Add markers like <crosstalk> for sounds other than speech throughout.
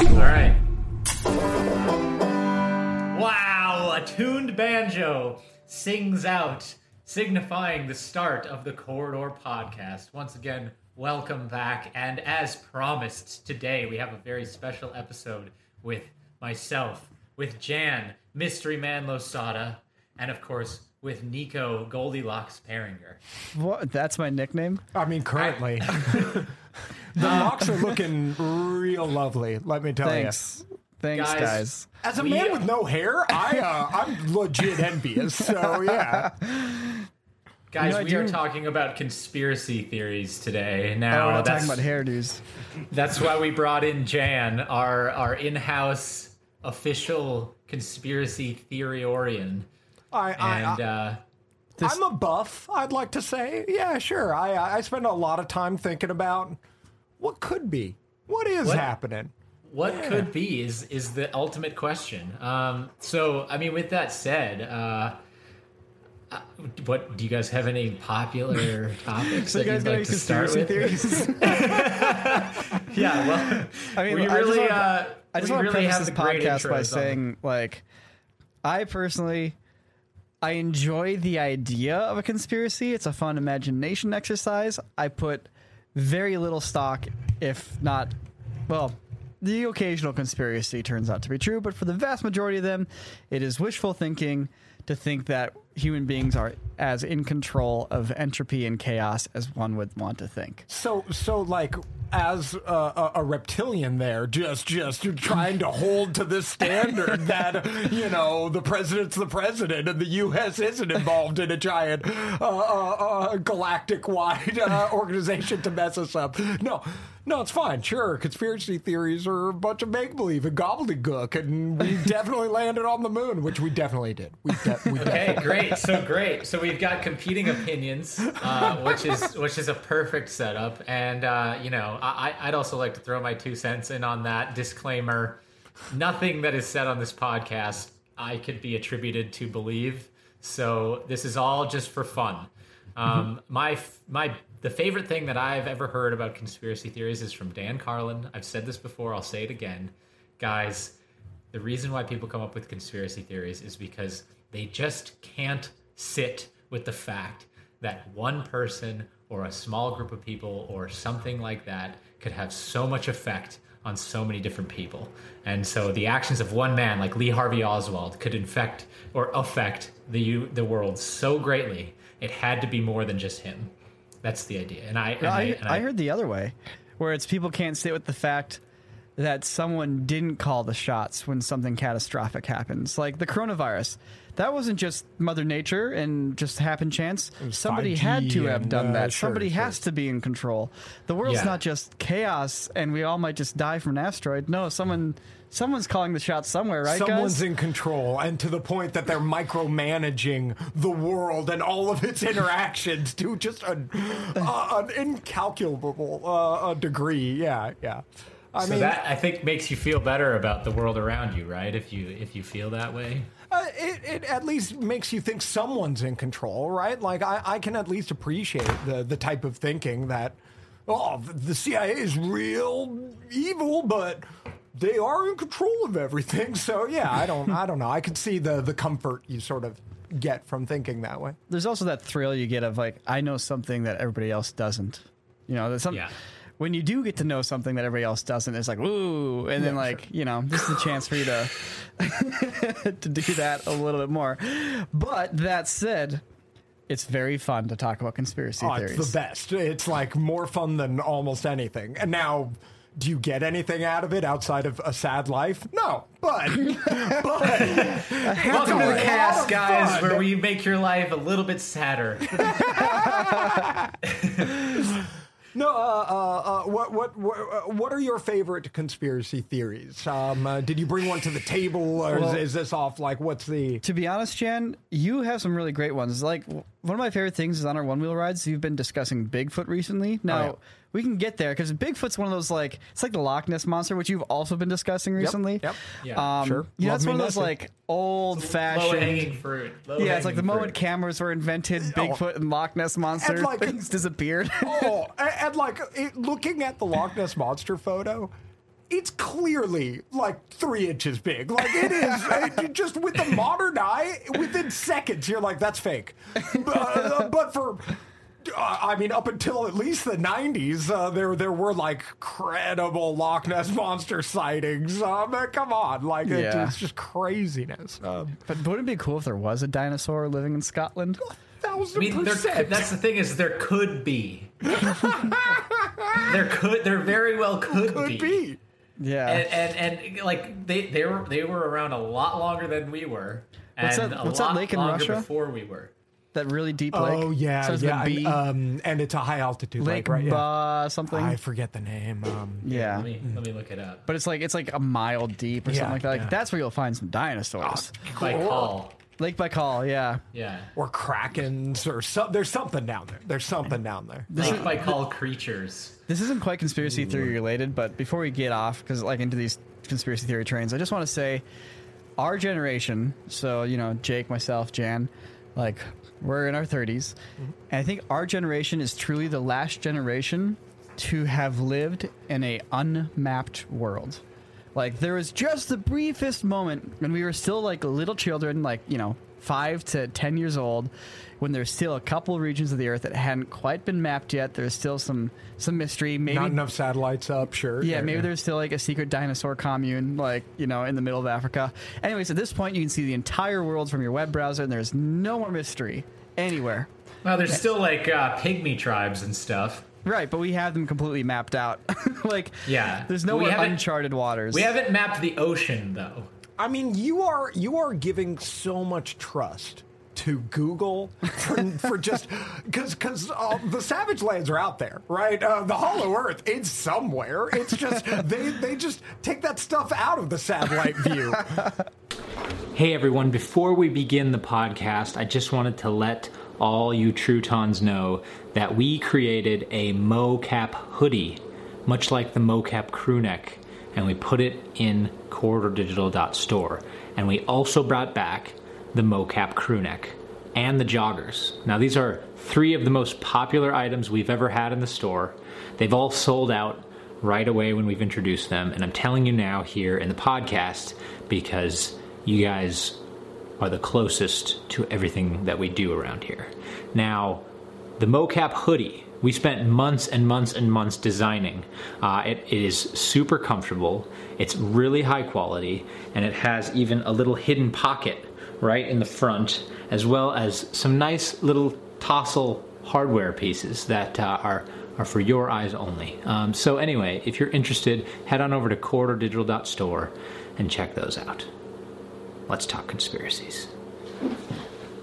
All right. Wow, a tuned banjo sings out, signifying the start of the Corridor podcast. Once again, welcome back. And as promised, today we have a very special episode with myself, with Jan, Mystery Man Losada, and of course, with Niko Goldilocks Pueringer. What? That's my nickname. I mean, currently, <laughs> <laughs> the locks are looking real lovely. Let me tell you. Thanks, thanks, Guys. guys. As a We- man with no hair, I uh, I'm legit envious. So yeah, <laughs> Guys, You know, I we are talking about conspiracy theories today. Oh, Now, we're that's, talking about hairdos. that's why we brought in Jan, our, our in house official conspiracy theoriorian. I, I, And I uh, I'm a buff. I'd like to say, yeah, sure. I I spend a lot of time thinking about what could be, what is What- happening. what could be is, is the ultimate question. Um, so, I mean, with that said, uh, uh, what do you guys have any popular <laughs> topics So that you you'd guys got like any to start with? theories? <laughs> Yeah, well, <laughs> I mean, we I just really, uh, I just want to really preface this podcast by saying, like, I personally, I enjoy the idea of a conspiracy. It's a fun imagination exercise. I put very little stock, if not, well, the occasional conspiracy turns out to be true, but for the vast majority of them, it is wishful thinking to think that human beings are as in control of entropy and chaos as one would want to think. So so like as a, a, reptilian there, just just trying to hold to this standard <laughs> that you know the president's the president and the U.S. isn't involved in a giant uh, uh, uh, galactic wide uh, organization to mess us up. No. No, it's fine. Sure, conspiracy theories are a bunch of make believe and gobbledygook, and we <laughs> definitely landed on the moon, which we definitely did. We, de- we Okay, great. So great. So we've got competing opinions, uh, which is which is a perfect setup. And uh, you know, I, I'd also like to throw my two cents in on that disclaimer. Nothing that is said on this podcast I could be attributed to believe. So this is all just for fun. Um, my my the favorite thing that I've ever heard about conspiracy theories is from Dan Carlin. I've said this before. I'll say it again, guys. The reason why people come up with conspiracy theories is because they just can't sit with the fact that one person or a small group of people or something like that could have so much effect on so many different people. And so the actions of one man like Lee Harvey Oswald could infect or affect the the world so greatly it had to be more than just him. That's the idea. And I and I, and I heard the other way, where it's people can't sit with the fact that someone didn't call the shots when something catastrophic happens, like the coronavirus. That wasn't just Mother Nature and just happen chance. Somebody 5G had to have and, done uh, that. sure, Somebody sure. has to be in control. The world's Yeah. not just chaos, and we all might just die from an asteroid. No, someone, someone's calling the shots somewhere, right, Someone's guys? in control, and to the point that they're micromanaging the world and all of its interactions to just an, uh, an incalculable uh, a degree. Yeah, yeah. I so mean, that I think makes you feel better about the world around you, right? If you if you feel that way. Uh, it, it at least makes you think someone's in control, right? Like, I, I can at least appreciate the, the type of thinking that, oh, the CIA is real evil, but they are in control of everything. So, yeah, I don't, I don't know. I could see the, the comfort you sort of get from thinking that way. There's also that thrill you get of like, I know something that everybody else doesn't. You know, there's some. Yeah. When you do get to know something that everybody else doesn't, it's like, ooh, and then like, you know, this is a chance for you to <laughs> to do that a little bit more. But that said, it's very fun to talk about conspiracy Oh, theories. it's the best. It's like more fun than almost anything. And now, do you get anything out of it outside of a sad life? No, but <laughs> but Welcome to the cast, guys, fun. where we make your life a little bit sadder. <laughs> no. Uh, uh, uh, what what what uh, what are your favorite conspiracy theories? Um, uh, did you bring one to the table, or Well- is, is this off? Like, what's the? to be honest, Jan, you have some really great ones. Like one of my favorite things is on our one wheel rides. You've been discussing Bigfoot recently. Now yeah. We can get there because Bigfoot's one of those like it's like the Loch Ness monster, which you've also been discussing recently. Yep. Yeah, Um, sure. You know, Love it's me one of those messy. like old Low fashioned. hanging fruit. Yeah, it's like the Low-hanging moment cameras were invented, Bigfoot and Loch Ness monster And, like- <laughs> things disappeared. <laughs> oh, and, and like it, looking at the Loch Ness monster photo, it's clearly like three inches big. Like it is <laughs> it- just with the modern eye, within seconds, you're like, that's fake. But, uh, but for uh, I mean, up until at least the '90s, uh, there there were like credible Loch Ness <laughs> monster sightings. Um, uh, come on, like it- Yeah. it's just craziness. Um, But wouldn't it be cool if there was a dinosaur living in Scotland? thousand I mean, there, that's the thing is there could be. <laughs> there could, there very well could, could be. Yeah. And, and and like they they were they were around a lot longer than we were, and What's that- a what's that lot lake in longer Russia? before we were. That really deep lake. Oh yeah, Starts yeah, with a B. and, um, and it's a high altitude lake lake, right? Yeah. Ba something. I forget the name. Um, yeah. Let me let me look it up. But it's like it's like a mile deep or Yeah, something like that. Like yeah. that's where you'll find some dinosaurs. Lake by Cool. call, Lake Baikal, yeah. yeah. or krakens, or some. There's something down there. There's something down there. Lake Baikal creatures. This isn't quite conspiracy theory related, but before we get off, because like into these conspiracy theory trains, I just want to say, our generation. So you know, Jake, myself, Jan, like we're in our 30s, mm-hmm. and I think our generation is truly the last generation to have lived in a unmapped world. Like there was just the briefest moment when we were still like little children, like you know, five to ten years old, when there's still a couple regions of the earth that hadn't quite been mapped yet. There's still some some mystery. Maybe Not enough satellites up. Sure. yeah, maybe there's still like a secret dinosaur commune, like you know, in the middle of Africa. Anyways, at this point, you can see the entire world from your web browser, and there's no more mystery anywhere. Well, there's still like uh, pygmy tribes and stuff. Right, but we have them completely mapped out. <laughs> like, Yeah. there's no We haven't- uncharted waters. We haven't mapped the ocean though. I mean, you are you are giving so much trust to Google for, for just <laughs> because because uh, the savage lands are out there, right? Uh, the Hollow Earth is somewhere. It's just <laughs> they they just take that stuff out of the satellite view. <laughs> Hey everyone, before we begin the podcast, I just wanted to let all you Troutons know that we created a mocap hoodie, much like the mocap crew neck, and we put it in corridordigital.store. And we also brought back the mocap crewneck and the joggers. Now, these are three of the most popular items we've ever had in the store. They've all sold out right away when we've introduced them, and I'm telling you now here in the podcast because you guys are the closest to everything that we do around here. Now, the mocap hoodie, we spent months and months and months designing. Uh, it is super comfortable, it's really high quality, and it has even a little hidden pocket right in the front, as well as some nice little tassel hardware pieces that uh, are are for your eyes only. Um, so anyway, if you're interested, head on over to corridordigital.store and check those out. Let's talk conspiracies.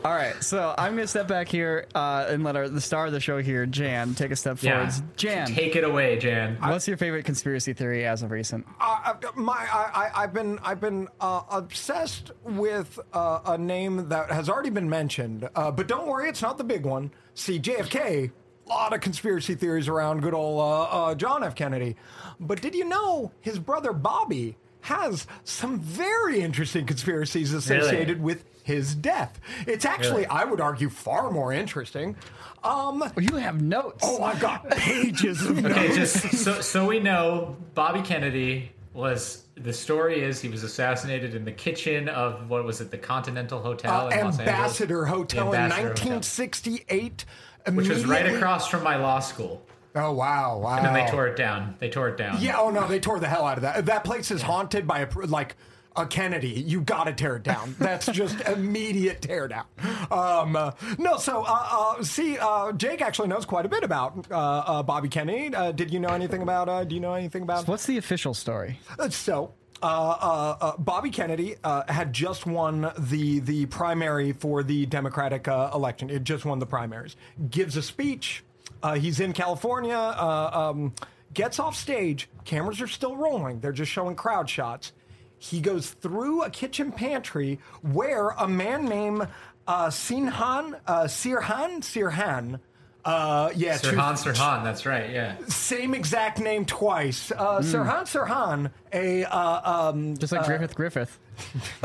All right, so I'm gonna step back here uh, and let our the star of the show here, Jan, take a step Yeah. forwards. Jan, Take it away, Jan. what's your favorite conspiracy theory as of recent? Uh, my, I, I, I've been, I've been uh, obsessed with uh, a name that has already been mentioned, uh, but don't worry, it's not the big one. See, JFK. A lot of conspiracy theories around good old uh, uh, John F. Kennedy. But did you know his brother Bobby has some very interesting conspiracies associated with his death? It's actually, Really? I would argue, far more interesting. Um, you have notes. oh, I've got <laughs> pages of Okay, notes. just so so we know, Bobby Kennedy was. The story is he was assassinated in the kitchen of what was it, the Continental Hotel Uh, in Los Angeles, Ambassador Hotel The in Ambassador Hotel, 1968. which was right across from my law school. Oh wow! Wow. And then they tore it down. They tore it down. Yeah. Oh no, they tore the hell out of that. That place is haunted by a like a Kennedy. You got to tear it down. That's just <laughs> immediate tear down. Um, uh, no, so uh, uh, see, uh, Jake actually knows quite a bit about uh, uh, Bobby Kennedy. Uh, did you know anything about? Uh, do you know anything about? What's the official story? Uh, So, uh, uh, uh, Bobby Kennedy uh, had just won the the primary for the Democratic uh, election. It just won the primaries. Gives a speech. Uh, he's in California. Uh, um, gets off stage. Cameras are still rolling. They're just showing crowd shots. He goes through a kitchen pantry where a man named uh, Sinhan uh, Sirhan Sirhan. Uh, yeah, two- Sirhan Sirhan, that's right. Yeah. same exact name twice. Uh, Sirhan Sirhan, a uh, um, Just like Griffith Griffith. <laughs>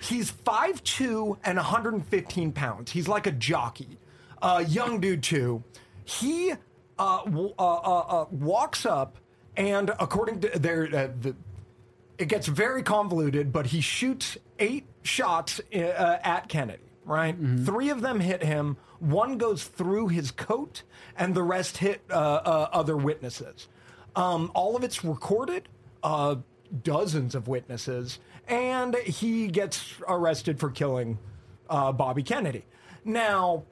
he's 5'2 and 115 pounds. He's like a jockey. Uh, young dude, too. He uh, w- uh, uh, uh, walks up, and according to their, uh, the, it gets very convoluted, but he shoots eight shots uh, at Kennedy. Right, three of them hit him. One goes through his coat, and the rest hit uh, uh, other witnesses. Um, all of it's recorded. Uh, dozens of witnesses, and he gets arrested for killing uh, Bobby Kennedy. Now,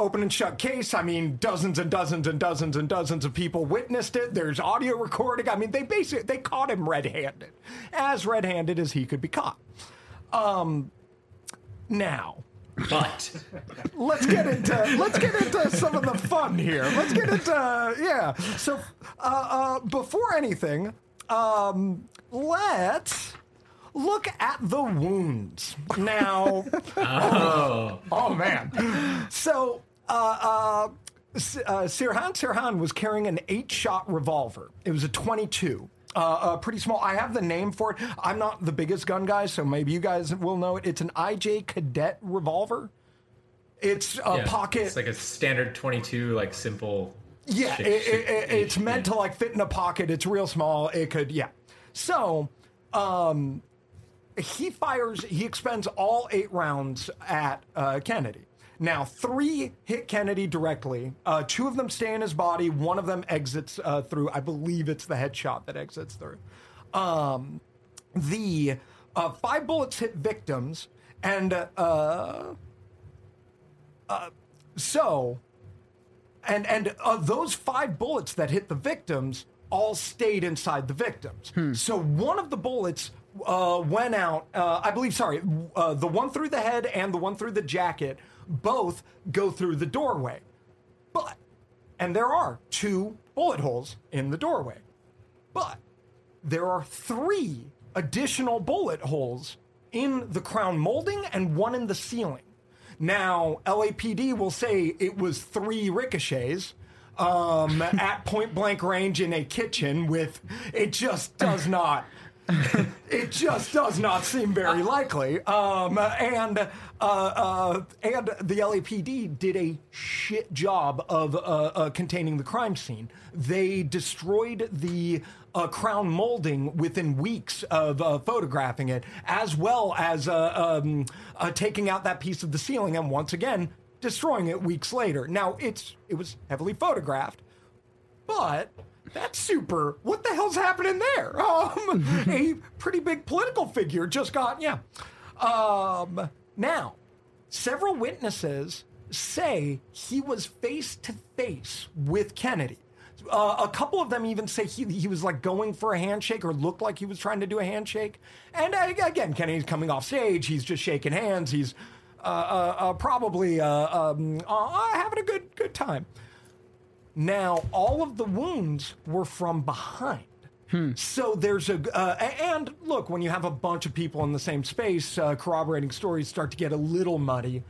open and shut case. I mean, dozens and dozens and dozens and dozens of people witnessed it. There's audio recording. I mean, they basically they caught him red-handed, as red-handed as he could be caught. Um, now But let's get into let's get into some of the fun here. Let's get into yeah. So uh, uh, before anything, um, let's look at the wounds now. <laughs> oh, Oh man. So uh, uh, uh, Sirhan Sirhan was carrying an eight-shot revolver. It was a 22. Uh, uh, pretty small. I have the name for it. I'm not the biggest gun guy, so maybe you guys will know it. It's an IJ Cadet revolver. It's a yeah. pocket. It's like a standard 22, like simple. Yeah, shit- it, it, shit- it- it's meant to like fit in a pocket. It's real small. It could, yeah. So, um, he fires. He expends all eight rounds at uh, Kennedy. Now, three hit Kennedy directly. Uh, two of them stay in his body. One of them exits uh, through. I believe it's the headshot that exits through. Um, the uh, five bullets hit victims, and uh, uh, so and and uh, those five bullets that hit the victims all stayed inside the victims. So one of the bullets uh, went out. Uh, I believe. Sorry, uh, the one through the head and the one through the jacket both go through the doorway. But and there are two bullet holes in the doorway. But there are three additional bullet holes in the crown molding and one in the ceiling. Now, LAPD will say it was three ricochets um, <laughs> at point blank range in a kitchen with it just does not. <laughs> it just does not seem very likely. Um, and uh, uh, and the LAPD did a shit job of uh, uh, containing the crime scene. They destroyed the uh, crown molding within weeks of uh, photographing it, as well as uh, um, uh, taking out that piece of the ceiling and once again destroying it weeks later. Now it's it was heavily photographed, but that's super. What the hell's happening there? Um, <laughs> a pretty big political figure just got yeah. Um, now, several witnesses say he was face to face with Kennedy. Uh, a couple of them even say he, he was like going for a handshake or looked like he was trying to do a handshake. And uh, again, Kennedy's coming off stage. He's just shaking hands. He's uh, uh, uh, probably uh, um, uh, having a good good time. Now, all of the wounds were from behind. So there's a, uh, and look, when you have a bunch of people in the same space, uh, corroborating stories start to get a little muddy.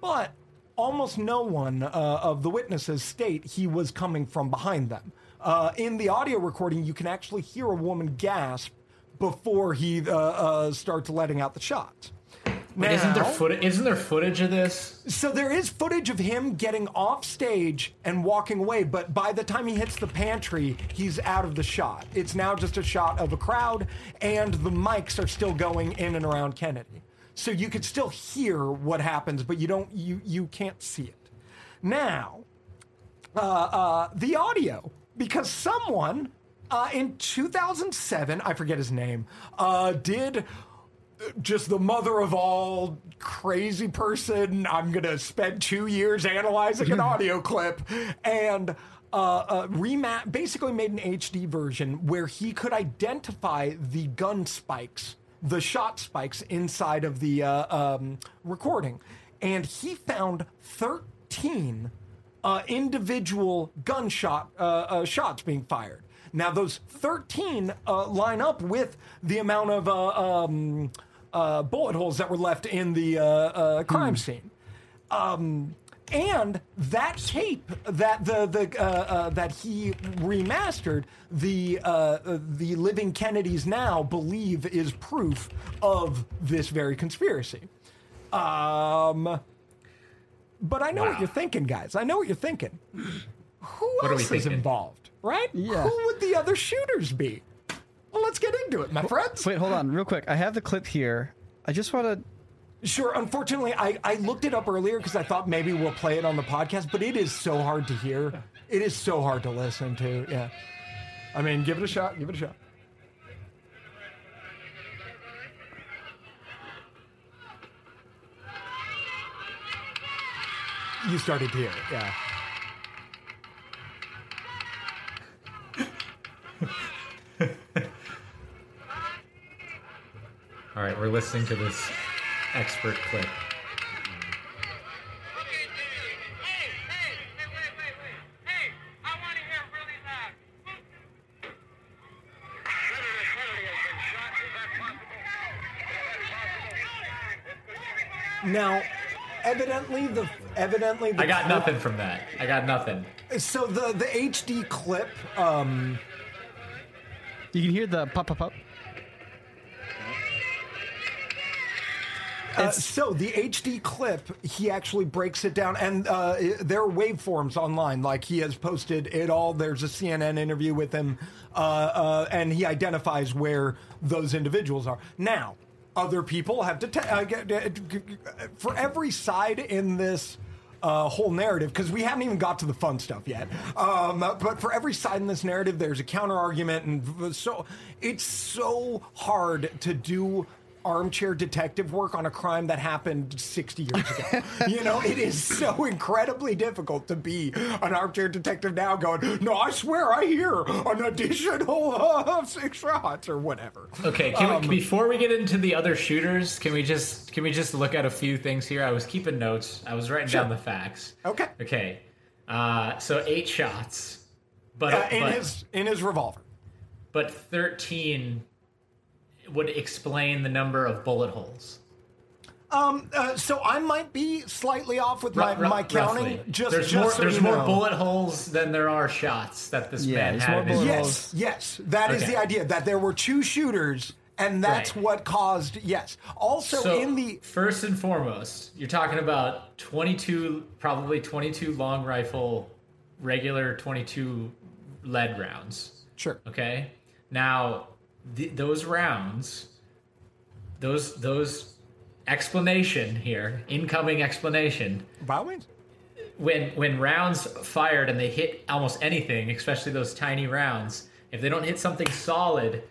But almost no one uh, of the witnesses state he was coming from behind them. Uh, in the audio recording, you can actually hear a woman gasp before he uh, uh, starts letting out the shots. But isn't there footage? Isn't there footage of this? so there is footage of him getting off stage and walking away, but by the time he hits the pantry, he's out of the shot. It's now just a shot of a crowd, and the mics are still going in and around Kennedy. So you could still hear what happens, but you don't you you can't see it. Now, uh, uh, the audio, because someone uh, in 2007, I forget his name, uh, did just the mother of all crazy person. I'm gonna spend two years analyzing an <laughs> audio clip and uh, uh, remat basically made an HD version where he could identify the gun spikes, the shot spikes inside of the uh, um, recording, and he found 13 uh, individual gunshot uh, uh, shots being fired. Now, those 13 uh, line up with the amount of uh, um, uh, bullet holes that were left in the uh, uh, crime scene. Um, and that tape that the the uh, uh, that he remastered, the uh, the living Kennedys now believe is proof of this very conspiracy. Um, but I know what Wow. you're thinking, guys. I know what you're thinking. <clears throat> who What are we else is thinking? involved, right? Yeah. Who would the other shooters be? Well, let's get into it, my friends. Wait, hold on, real quick. I have the clip here. I just want to. Sure. Unfortunately, I, I looked it up earlier because I thought maybe we'll play it on the podcast, but it is so hard to hear. It is so hard to listen to. Yeah. I mean, give it a shot. Give it a shot. You started to hear it, yeah. We're listening to this expert clip. Hey, hey, wait, wait, wait, wait. Hey, I want to hear really loud. Senator Kennedy has been shot. Is that possible? Now, evidently the evidently the I got clip- nothing from that. I got nothing. So the the HD clip, um, You can hear the pop, pop, pop. Uh, so the HD clip, he actually breaks it down, and uh, there are waveforms online. Like he has posted it all. There's a CNN interview with him, uh, uh, and he identifies where those individuals are. Now, other people have to uh, for every side in this. Uh, whole narrative because we haven't even got to the fun stuff yet. Um, but for every side in this narrative, there's a counter argument, and so it's so hard to do armchair detective work on a crime that happened 60 years ago. <laughs> you know, it is so incredibly difficult to be an armchair detective now going, no, I swear I hear an additional uh, six shots or whatever. Okay, can Um, we, before we get into the other shooters, can we just can we just look at a few things here? I was keeping notes. I was writing down the facts. Okay. Okay. Uh, so eight shots, but Uh, in but, his in his revolver. but thirteen would explain the number of bullet holes. Um, uh, so I might be slightly off with my, Ru- ru- my counting. roughly. Just there's just more so there's you more know. bullet holes than there are shots that this Yeah, man had. more bullet Yes, yes, that is Okay. the idea that there were two shooters, and that's Right. what caused. Yes. Also, So in the first and foremost, you're talking about 22, probably 22 long rifle, regular 22 lead rounds. sure, Okay. Now, th- those rounds, those those explanation here, incoming explanation. by all means. When when rounds fired and they hit almost anything, especially those tiny rounds, if they don't hit something solid,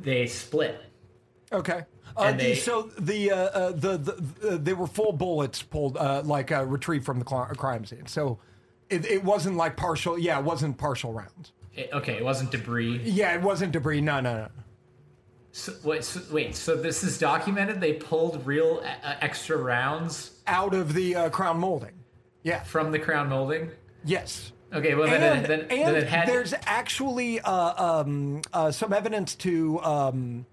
they split. Okay. Uh, And they- so the, uh, uh, the the the they were full bullets pulled uh, like uh, retrieved from the crime scene. So it, it wasn't like partial. Yeah, it wasn't partial rounds. It- okay, it wasn't debris. Yeah, it wasn't debris. No, no, no. So, wait, so, wait, so this is documented? They pulled real uh, extra rounds Out of the uh, crown molding. Yeah. from the crown molding? Yes. Okay, well then, and it, then, and then had. there's actually uh, um, uh, some evidence to um,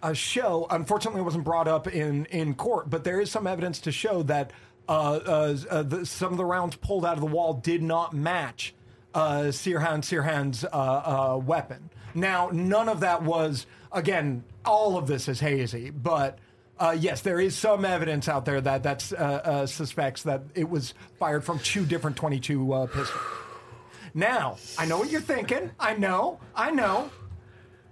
uh, show. Unfortunately, it wasn't brought up in in court, but there is some evidence to show that uh, uh, uh, the, some of the rounds pulled out of the wall did not match uh, Sirhan Sirhan's uh, uh, weapon. Now, none of that was again. All of this is hazy, but. Uh, yes, there is some evidence out there that that uh, uh, suspects that it was fired from two different 22 uh, pistols. Now, I know what you're thinking. I know. I know.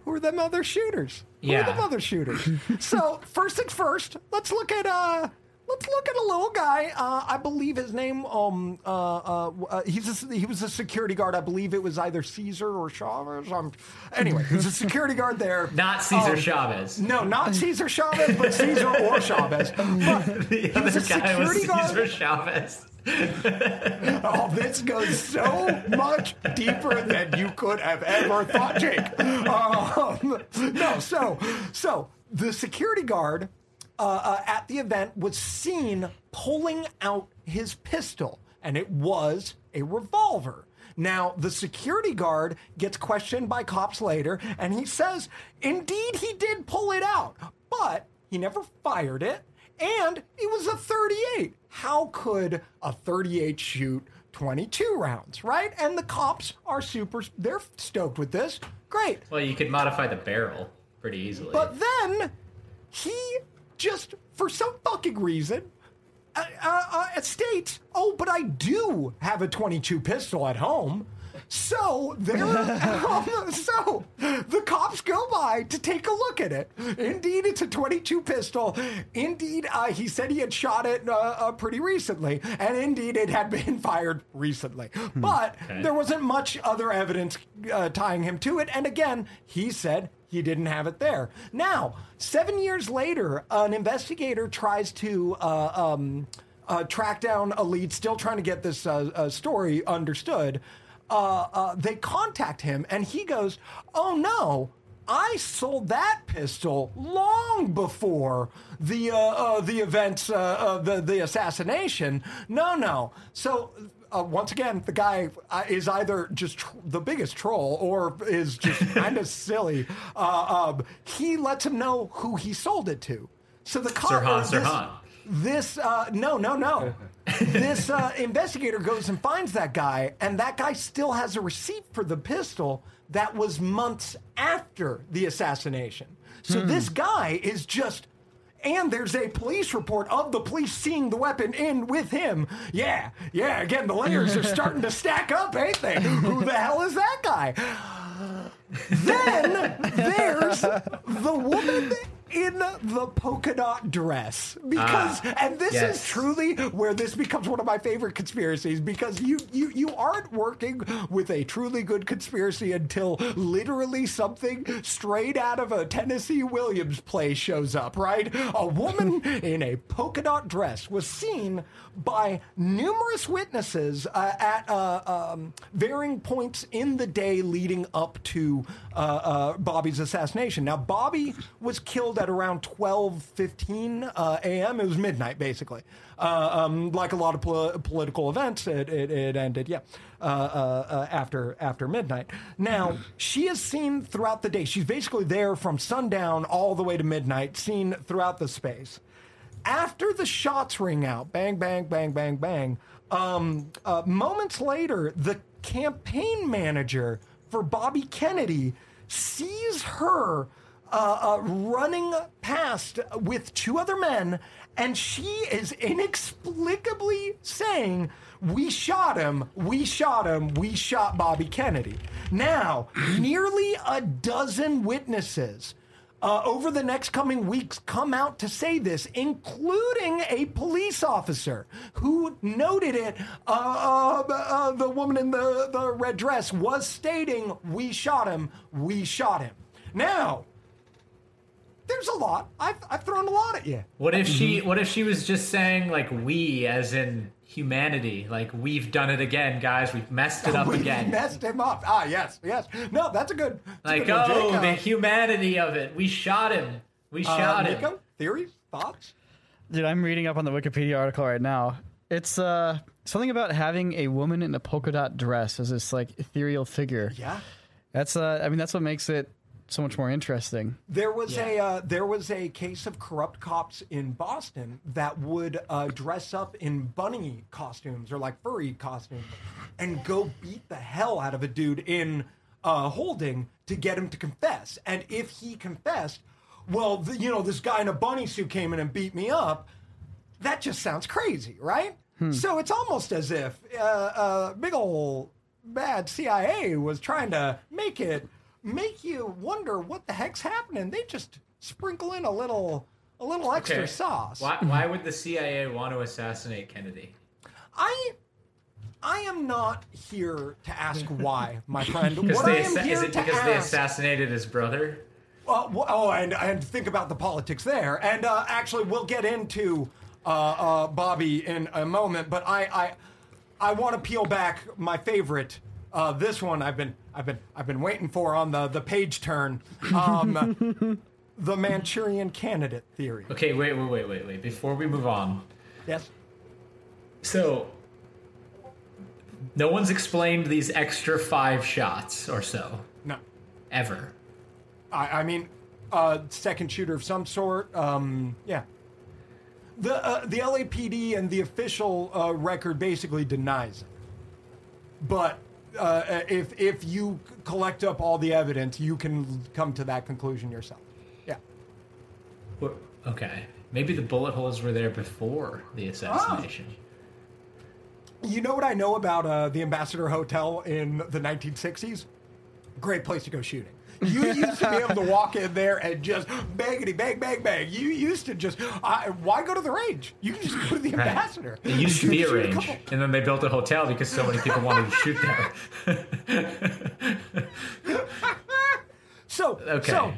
Who are them other shooters? Who Yeah. are them other shooters? so first things first, let's look at uh let's look at a little guy. Uh, I believe his name um uh, uh, uh he's a, he was a security guard. I believe it was either Caesar or Chavez. Um, anyway, he was a security guard there. <laughs> not Caesar Um, Chavez. No, not Caesar Chavez, but Caesar or Chavez. <laughs> But the he was a guy was security guard. Cesar Chavez. <laughs> Oh, this goes so much deeper than you could have ever thought, Jake. Um, no, so so the security guard uh, uh, at the event was seen pulling out his pistol, and it was a revolver. Now, the security guard gets questioned by cops later, and he says, indeed, he did pull it out, but he never fired it, and it was a 38. How could a 38 shoot 22 rounds, right? And the cops are super, they're stoked with this. Great. Well, you could modify the barrel pretty easily. But then he just, for some fucking reason, uh, uh, uh, states, "Oh, but I do have a 22 pistol at home." So there, <laughs> <laughs> so the cops go by to take a look at it. Indeed, it's a 22 pistol. Indeed, uh, he said he had shot it uh, uh, pretty recently, and indeed, it had been <laughs> fired recently. But there wasn't much other evidence uh, tying him to it. And again, he said he didn't have it there. Now, seven years later, an investigator tries to. Uh, um, uh, track down a lead, still trying to get this uh, uh, story understood. Uh, uh, they contact him, and he goes, "Oh no, I sold that pistol long before the uh, uh, the events, uh, uh, the the assassination. No, no. So." Uh, once again, the guy uh, is either just tr- the biggest troll or is just <laughs> kind of silly. Uh, um, he lets him know who he sold it to. So the cop, Sirhan, or this- Sirhan. this uh, no no no <laughs> this uh, investigator goes and finds that guy and that guy still has a receipt for the pistol that was months after the assassination so this guy is just and there's a police report of the police seeing the weapon in with him. Yeah, yeah, again, the layers are starting to stack up, ain't they? Who the hell is that guy? Then there's the woman in the polka dot dress. Because and this is truly where this becomes one of my favorite conspiracies because you you you aren't working with a truly good conspiracy until literally something straight out of a Tennessee Williams play shows up right? A woman <laughs> in a polka dot dress was seen by numerous witnesses uh, at uh, um, varying points in the day leading up to uh, uh, Bobby's assassination. Now, Bobby was killed at around 12:15 uh, a.m. It was midnight, basically. Uh, um, like a lot of pol- political events, it, it, it ended, yeah, uh, uh, uh, after after midnight. Now, she is seen throughout the day. She's basically there from sundown all the way to midnight, seen throughout the space after the shots ring out, bang, bang, bang, bang, bang, um, uh, moments later, the campaign manager for Bobby Kennedy sees her uh, uh, running past with two other men, and she is inexplicably saying, We shot him, we shot him, we shot Bobby Kennedy. Now, <clears throat> nearly a dozen witnesses uh, over the next coming weeks come out to say this, including a police officer who noted it. Uh, uh, uh, the woman in the, the red dress was stating, We shot him, we shot him. Now, there's a lot. I've, I've thrown a lot at you. What if she? What if she was just saying like we, as in humanity? Like we've done it again, guys. We've messed it up <laughs> we again. messed him up. Ah, yes, yes. No, that's a good. that's a Like good one, oh, Jake. the Uh, humanity of it. We shot him. We uh, shot him. Niko, theories, thoughts? Dude, I'm reading up on the Wikipedia article right now. It's uh something about having a woman in a polka dot dress as this like ethereal figure. Yeah. That's uh I mean that's what makes it so much more interesting. There was a uh, there was a case of corrupt cops in Boston that would uh, dress up in bunny costumes or like furry costumes and go beat the hell out of a dude in uh, holding to get him to confess. And if he confessed, well, the, you know, this guy in a bunny suit came in and beat me up. That just sounds crazy, right? So it's almost as if uh, uh, big old bad CIA was trying to make it make you wonder what the heck's happening. They just sprinkle in a little a little extra Okay. sauce. Why, why would the CIA want to assassinate Kennedy? I I am not here to ask why, my <laughs> friend. Because What I they am assa- here is it to because they assassinated his brother? Uh, oh, and and think about the politics there. And uh, actually, we'll get into uh, uh, Bobby in a moment. But I I, I want to peel back my favorite. Uh, this one I've been I've been I've been waiting for on the the page turn. Um, <laughs> the Manchurian candidate theory. Okay, wait, wait, wait, wait, wait. Before we move on, Yes. so no one's explained these extra five shots or so No. ever. I, I mean, uh, second shooter of some sort. Um, yeah. The uh, the LAPD and the official uh, record basically denies it. But uh, if if you collect up all the evidence, you can come to that conclusion yourself. Yeah. Okay. Maybe the bullet holes were there before the assassination. You know what I know about uh, the Ambassador Hotel in the 1960s? Great place to go shooting. You used to be able to walk in there and just bangity bang bang bang. You used to just I why go to the range? You can just go to the Right. ambassador. It used to be a range, couple- and then they built a hotel because so many people wanted to shoot there. <laughs> So Okay. so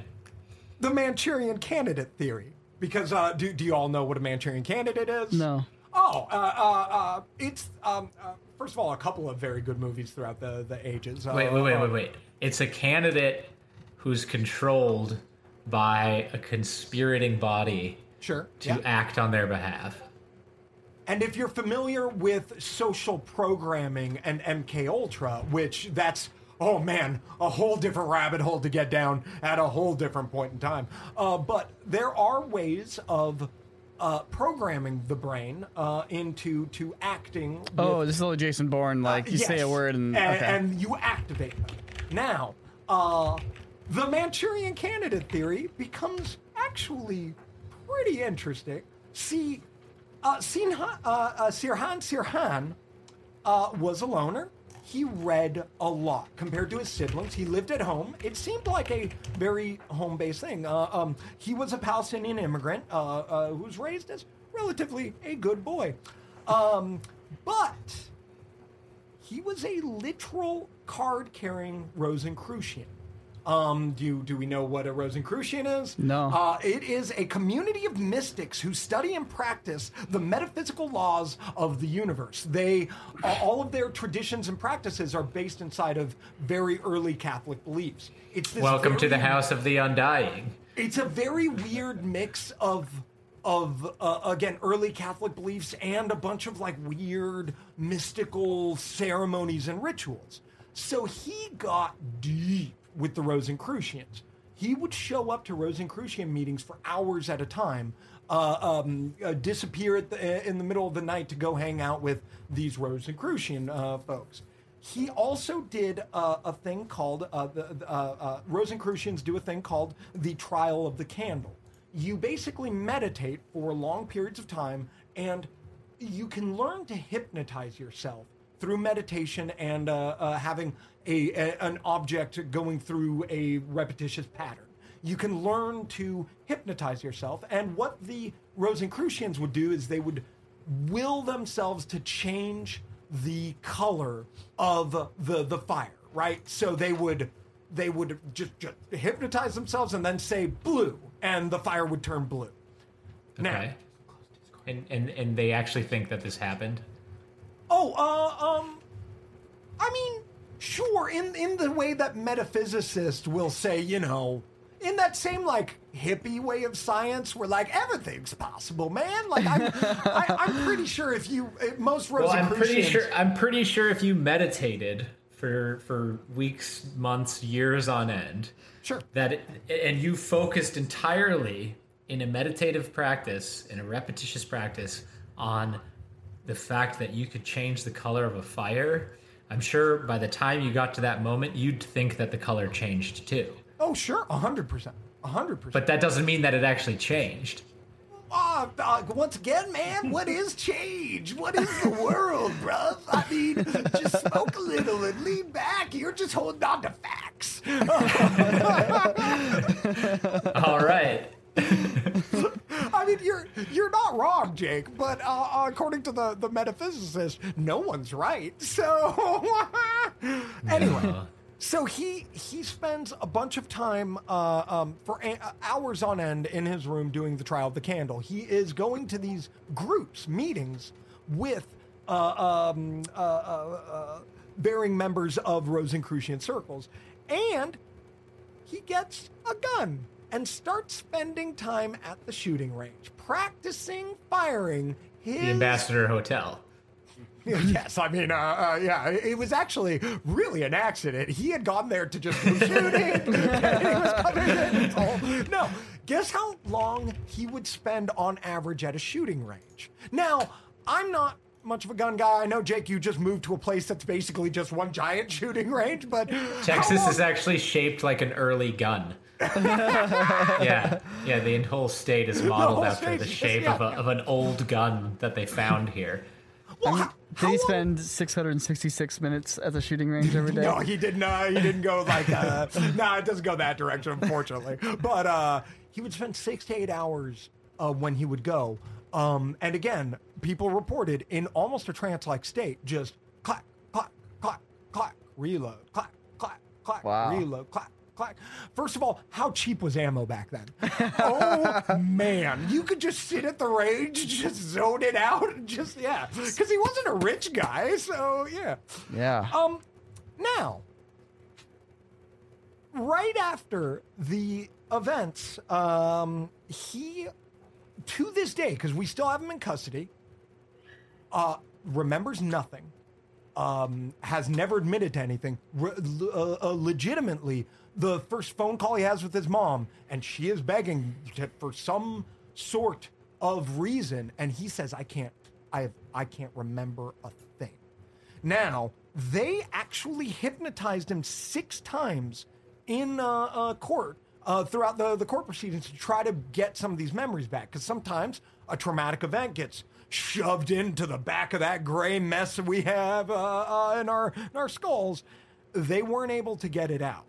the Manchurian candidate theory. Because uh, do do you all know what a Manchurian candidate is? No. Oh, uh, uh, uh, it's um, uh, first of all a couple of very good movies throughout the the ages. Uh, Wait, wait, wait, uh, wait, wait. It's a candidate who's controlled by a conspirating body Sure. to yeah. act on their behalf. And if you're familiar with social programming and MK Ultra, which that's oh man, a whole different rabbit hole to get down at a whole different point in time. Uh, but there are ways of uh, programming the brain uh, into to acting. With, Oh, this is a little Jason Bourne. Like you say a word and, and, okay. and you activate them. Now, uh, the Manchurian candidate theory becomes actually pretty interesting. See, uh, Sinha, uh, uh, Sirhan Sirhan uh, was a loner. He read a lot compared to his siblings. He lived at home. It seemed like a very home based thing. Uh, um, he was a Palestinian immigrant uh, uh, who was raised as relatively a good boy. Um, but he was a literal card carrying Rosicrucian. Um, do do we know what a Rosicrucian is? No. Uh, it is a community of mystics who study and practice the metaphysical laws of the universe. They all of their traditions and practices are based inside of very early Catholic beliefs. It's this Welcome to the House of the Undying. it's a very weird mix of of uh, again early catholic beliefs and a bunch of like weird mystical ceremonies and rituals so he got deep with the rosicrucians he would show up to rosicrucian meetings for hours at a time uh, um, uh, disappear the, in the middle of the night to go hang out with these rosicrucian uh, folks he also did uh, a thing called uh, the uh, uh, Rosicrucians do a thing called the trial of the candle. You basically meditate for long periods of time, and you can learn to hypnotize yourself through meditation and uh, uh, having a, a an object going through a repetitious pattern. You can learn to hypnotize yourself, and what the Rosicrucians would do is they would will themselves to change the color of the the fire right so they would they would just, just hypnotize themselves and then say blue and the fire would turn blue now Okay. And, and and they actually think that this happened. oh uh um i mean sure in in the way that metaphysicists will say you know in that same like hippie way of science where like everything's possible man like i'm I, i'm pretty sure if you uh, most Well, I'm pretty sure. I'm pretty sure if you meditated for for weeks, months, years on end, sure that it, and you focused entirely in a meditative practice, in a repetitious practice, on the fact that you could change the color of a fire. I'm sure by the time you got to that moment, you'd think that the color changed too. oh sure 100% 100% But that doesn't mean that it actually changed. Ah, uh, once again, man, what is change? What is the world, <laughs> bruv? I mean, just smoke a little and lean back. You're just holding on to facts. <laughs> All right. <laughs> I mean, you're you're not wrong, Jake. But uh, according to the the metaphysicist, no one's right. So <laughs> anyway. Uh, So he he spends a bunch of time uh, um, for a- hours on end in his room doing the trial of the candle. He is going to these groups meetings with uh, um, uh, uh, uh, bearing members of Rosicrucian circles, and he gets a gun and start spending time at the shooting range, practicing firing his the Ambassador Hotel. <laughs> yes, I mean, uh, uh, yeah, it was actually really an accident. He had gone there to just go <laughs> shooting. and <laughs> he was coming in and told- No, guess how long he would spend on average at a shooting range? Now, I'm not much of a gun guy. I know, Jake, you just moved to a place that's basically just one giant shooting range, but Texas long- is actually shaped like an early gun. Yeah, <laughs> yeah. The whole state is modeled whole after state the is- shape yeah. of, a, of an old gun that they found here. Well, how- Did how he long- spend 666 minutes at the shooting range every day? No, he didn't. Uh, he didn't go like. Uh, <laughs> no, it doesn't go that direction, unfortunately. But uh, he would spend six to eight hours uh, when he would go. Um, and again, people reported in almost a trance-like state, just clack, clack, clack, clack, reload, clack, clack, clack, Wow. reload, clack. Clack. First of all, how cheap was ammo back then? <laughs> oh man, you could just sit at the range, just zone it out, and just yeah, because he wasn't a rich guy, so yeah. Yeah. Um, now, right after the events, um, he, to this day, because we still have him in custody, uh, remembers nothing, um, has never admitted to anything. Re- uh, uh, legitimately, the first phone call he has with his mom, and she is begging to, for some sort of reason, and he says, "I can't, I, have, I can't remember a thing." Now, they actually hypnotized him six times in uh, uh, court uh, throughout the, the court proceedings to try to get some of these memories back. Because sometimes a traumatic event gets shoved into the back of that gray mess we have uh, uh, in, our, in our skulls. They weren't able to get it out.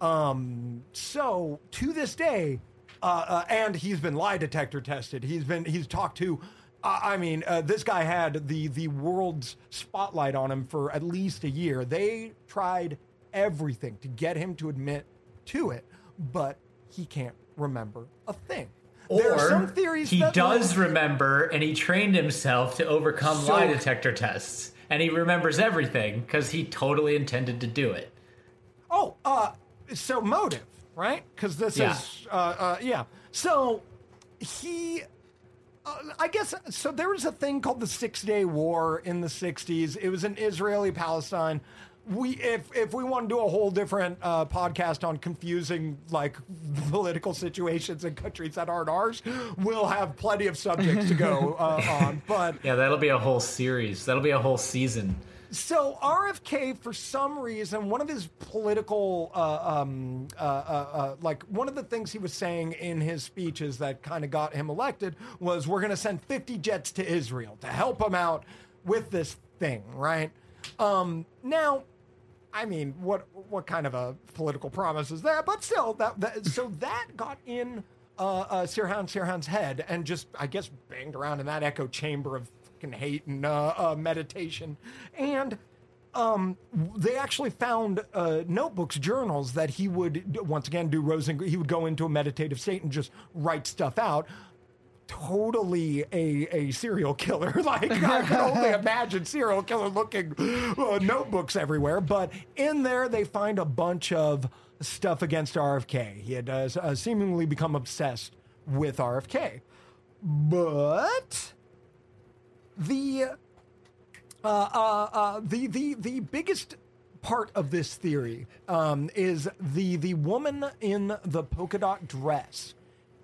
Um, so to this day, uh, uh, and he's been lie detector tested. He's been he's talked to. I mean, uh, this guy had the the world's spotlight on him for at least a year. They tried everything to get him to admit to it, but he can't remember a thing. There Or some theories he does remember, and he trained himself to overcome So- lie detector tests, and he remembers everything because he totally intended to do it. Oh, uh, so motive, right? Because this Yeah. is, uh, uh, yeah. So he, uh, I guess, so there was a thing called the Six Day War in the '60s. It was in Israeli Palestine. We, if if we want to do a whole different uh, podcast on confusing like <laughs> political situations in countries that aren't ours, we'll have plenty of subjects to go <laughs> uh, on. But Yeah, that'll be a whole series. That'll be a whole season. so RFK, for some reason, one of his political, uh, um, uh, uh, uh, like one of the things he was saying in his speeches that kind of got him elected was, "We're going to send 50 jets to Israel to help him out with this thing." Right? Um, now, I mean, what what kind of a political promise is that? But still, that, that so that got in uh, uh, Sirhan Sirhan's head and just, I guess, banged around in that echo chamber of fucking hate and uh, uh, meditation. And um, they actually found uh, notebooks, journals that he would once again do Rosen. He would go into a meditative state and just write stuff out. Totally a, a serial killer. <laughs> like I <laughs> can only imagine serial killer looking uh, notebooks everywhere. But in there, they find a bunch of stuff against RFK. He had uh, uh, seemingly become obsessed with RFK. But the uh, uh, uh, the the the biggest part of this theory um, is the the woman in the polka dot dress.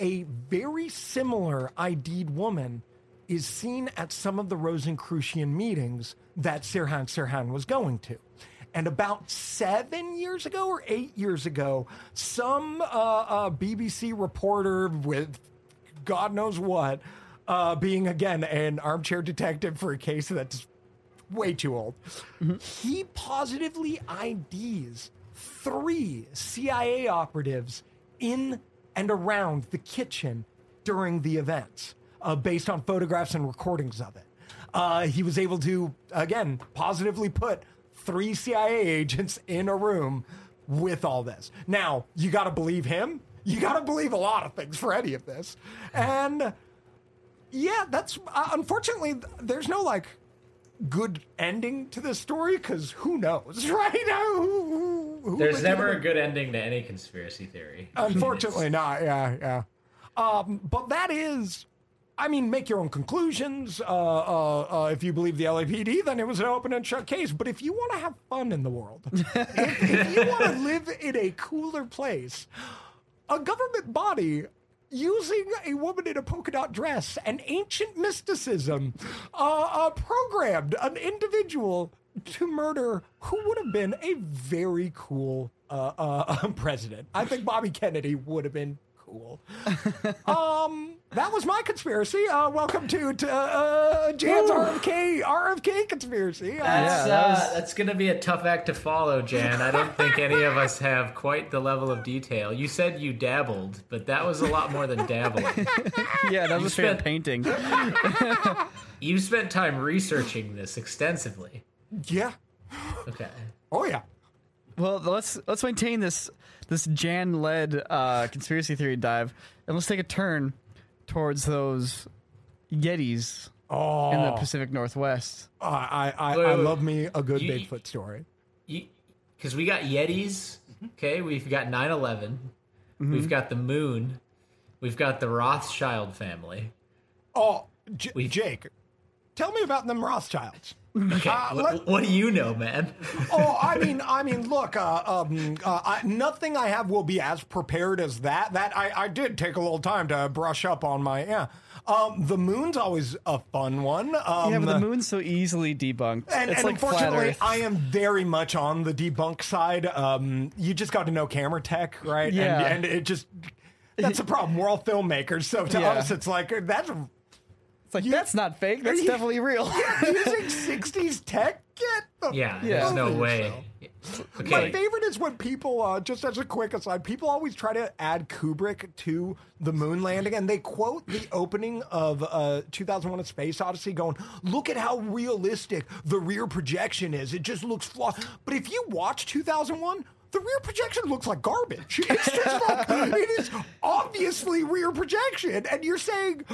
A very similar ID'd woman is seen at some of the Rosicrucian meetings that Sirhan Sirhan was going to. And about seven years ago or eight years ago, some uh, uh, BBC reporter with God knows what, uh, being again an armchair detective for a case that's way too old. He positively IDs three CIA operatives in and around the kitchen during the events, uh, based on photographs and recordings of it. Uh, he was able to, again, positively put three CIA agents in a room with all this. Now, you got to believe him. You got to believe a lot of things for any of this. And yeah, that's uh, unfortunately, there's no like good ending to this story because who knows, <laughs> right? Who- who- who There's never a good ending to any conspiracy theory. <laughs> Unfortunately, not. Yeah, yeah. Um, but that is, I mean, make your own conclusions. Uh, uh, uh, if you believe the LAPD, then it was an open and shut case. But if you want to have fun in the world, <laughs> if, if you want to live in a cooler place, a government body using a woman in a polka dot dress and ancient mysticism uh, uh, programmed an individual to murder who would have been a very cool uh, uh, <laughs> president. I think Bobby Kennedy would have been cool. <laughs> um, that was my conspiracy. Uh, welcome to, to uh, Jan's RFK RFK conspiracy. Uh, That's, Yeah, that uh, was- that's going to be a tough act to follow, Jan. I don't think any of us have quite the level of detail. You said you dabbled, but that was a lot more than dabbling. <laughs> Yeah, that was a spent- painting. You spent time researching this extensively. Yeah. Okay. Oh yeah. Well, let's let's maintain this this Jan led uh, conspiracy theory dive, and let's take a turn towards those Yetis Oh, in the Pacific Northwest. I I, Wait, I wait, love me a good You- Bigfoot story. Because we got Yetis. Okay. We've got 9 11. We've got the moon. We've got the Rothschild family. Oh, J- We- Jake, tell me about them Rothschilds. Okay. Uh, wh- let- what do you know, man? oh, I <laughs> mean, I mean, look, uh, um, uh, I, nothing I have will be as prepared as that. That I, I did take a little time to brush up on my. Yeah, um, the moon's always a fun one. Um, Yeah, but the moon's so easily debunked. And, it's and like flat unfortunately, I am very much on the debunk side. Um, you just got to know camera tech, right? Yeah. And, and it just that's the problem. We're all filmmakers, so to Yeah. us, it's like that's It's like that's not fake. That's <laughs> you- definitely real. <laughs> using '60s tech. Get the Yeah, Yeah. there's no over way. My Okay. favorite is when people, uh, just as a quick aside, people always try to add Kubrick to the moon landing, and they quote the opening of uh, 2001: A Space Odyssey, going, "Look at how realistic the rear projection is. It just looks flawed." But if you watch 2001. The rear projection looks like garbage. <laughs> It's just like, it is obviously rear projection. And you're saying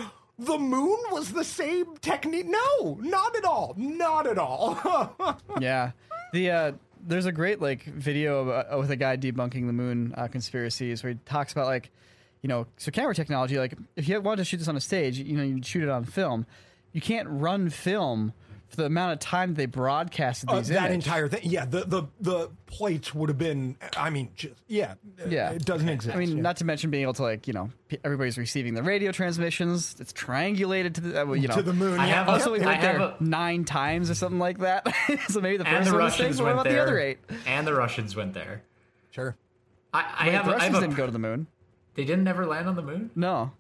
the moon was the same technique? No, not at all. Not at all. <laughs> yeah. The uh, there's a great like video uh, with a guy debunking the moon uh, conspiracies where he talks about like, you know, so camera technology. Like, if you wanted to shoot this on a stage, you know, you'd shoot it on film. You can't run film for the amount of time they broadcasted Uh, these. that images. entire thing, yeah. The the the plates would have been. I mean, just yeah, Yeah. It doesn't exist. I mean, yeah. not to mention being able to like, you know, everybody's receiving the radio transmissions. It's triangulated to the, uh, well, you know, to the moon. I yeah. have a- Also, we I went have there a- nine times or something like that. <laughs> so maybe the and first the Russians safe, went what about there. the other eight? And the Russians went there. sure. I, I have. the a- I Russians have a, didn't go to the moon. They didn't ever land on the moon. No.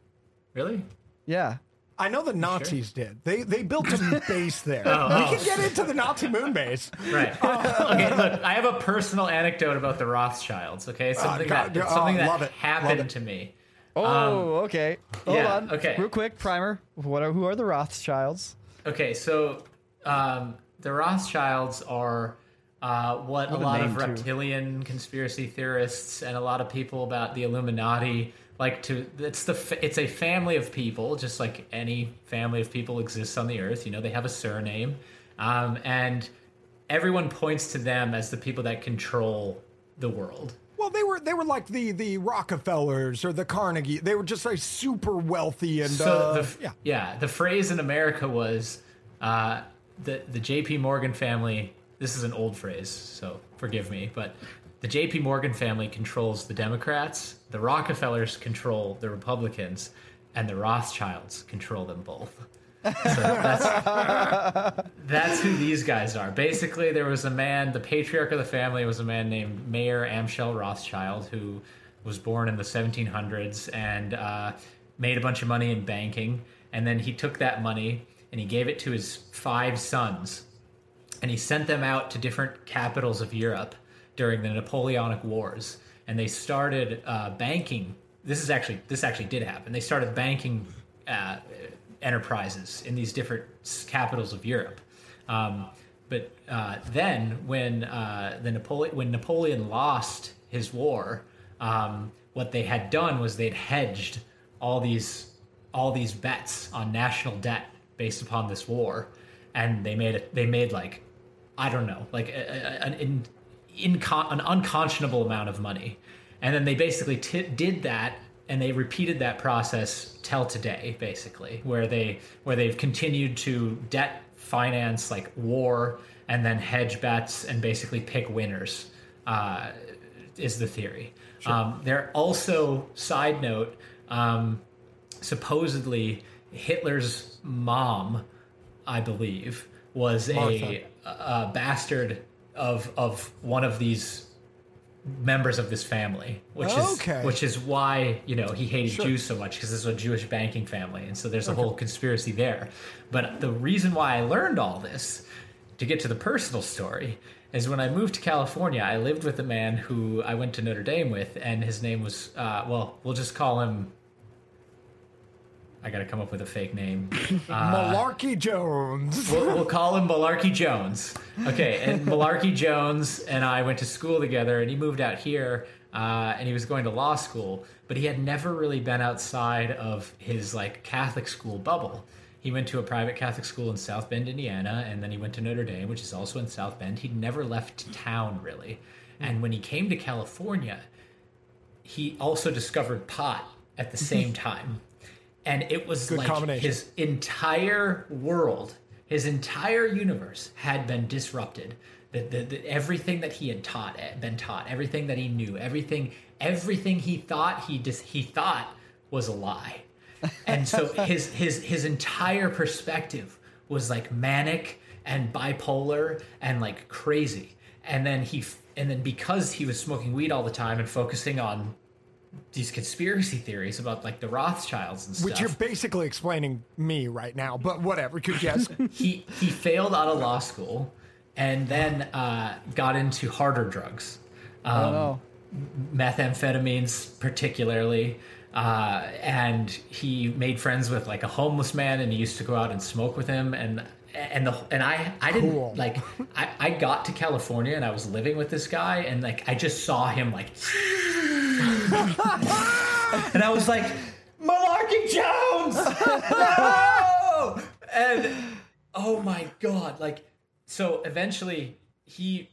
Really? Yeah. I know the Nazis did. They they built a <laughs> base there. Oh, we can get into the Nazi moon base. Right. <laughs> okay. Look, I have a personal anecdote about the Rothschilds. Okay, something God, that oh, that love it, love happened to me. Oh, okay. Hold yeah, on. okay. Real quick, primer. What are who are the Rothschilds? Okay, so um, the Rothschilds are uh, what a What a lot of name, too. reptilian conspiracy theorists and a lot of people about the Illuminati like to. It's the it's a family of people, just like any family of people exists on the earth. You know, they have a surname, um, and everyone points to them as the people that control the world. Well, they were they were like the the Rockefellers or the Carnegie. They were just like super wealthy and So uh, the, yeah. yeah, the phrase in America was uh, the the J.P. Morgan family. This is an old phrase, so forgive me, but the J.P. Morgan family controls the Democrats, the Rockefellers control the Republicans, and the Rothschilds control them both. So that's that's who these guys are. Basically, there was a man. The patriarch of the family was a man named Mayer Amschel Rothschild, who was born in the 1700s and uh, made a bunch of money in banking. And then he took that money and he gave it to his five sons, and he sent them out to different capitals of Europe during the Napoleonic Wars. And they started uh, banking. This is actually this actually did happen. They started banking uh, enterprises in these different capitals of Europe. Um, but uh, then, when uh, the Napoleon when Napoleon lost his war, um, what they had done was they'd hedged all these all these bets on national debt based upon this war, and they made. They made like I don't know, like a, a, an incon- an unconscionable amount of money, and then they basically t- did that, and they repeated that process till today, basically, where they where they've continued to debt finance like war, and then hedge bets, and basically pick winners. Uh, is the theory. Um, they're also side note. Um, supposedly Hitler's mom, I believe, was a, a bastard of of one of these members of this family, which Okay. is which is why you know he hated Jews so much because this is a Jewish banking family, and so there's a whole conspiracy there. But the reason why I learned all this to get to the personal story is when I moved to California, I lived with a man who I went to Notre Dame with, and his name was uh, well, we'll just call him. I got to come up with a fake name. <laughs> Malarkey Jones. We'll, we'll <laughs> call him Malarkey Jones. Okay, and Malarkey Jones and I went to school together, and he moved out here, uh, and he was going to law school, but he had never really been outside of his like Catholic school bubble. He went to a private Catholic school in South Bend, Indiana, and then he went to Notre Dame, which is also in South Bend. He'd never left town really, and when he came to California, he also discovered pot at the same <laughs> time. And it was like combination. his entire world, his entire universe had been disrupted. The, the, the, everything that he had taught, eh, been taught, everything that he knew, everything, everything he thought he dis, he thought was a lie. And so <laughs> his his his entire perspective was like manic and bipolar and like crazy. And then he and then because he was smoking weed all the time and focusing on these conspiracy theories about like the Rothschilds and stuff. Which you're basically explaining me right now, but whatever. Could yes. <laughs> he he failed out of law school and then uh, got into harder drugs, um, Oh methamphetamines particularly. Uh, and he made friends with like a homeless man, and he used to go out and smoke with him. And and the and I I didn't Cool. like I, I got to California and I was living with this guy, and like I just saw him like, <laughs> <laughs> and I was like, Malarkey Jones, <laughs> no! And oh my god, like so eventually he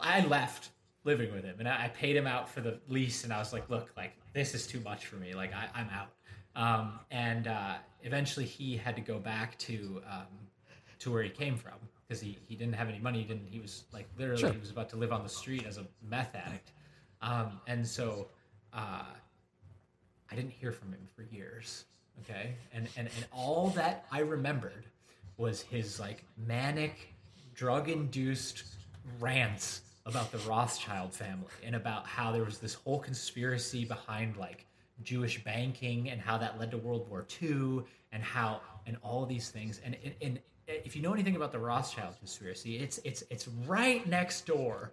I left living with him and I, I paid him out for the lease and I was like, look, like this is too much for me. Like I, I'm out. Um, and uh, eventually he had to go back to um, to where he came from because he, he didn't have any money. He didn't. He was like literally he was about to live on the street as a meth addict. Um, and so uh, I didn't hear from him for years. Okay, and and and all that I remembered was his like manic, drug-induced rants about the Rothschild family and about how there was this whole conspiracy behind like Jewish banking and how that led to World War II and how and all these things and and, and if you know anything about the Rothschild conspiracy, it's it's it's right next door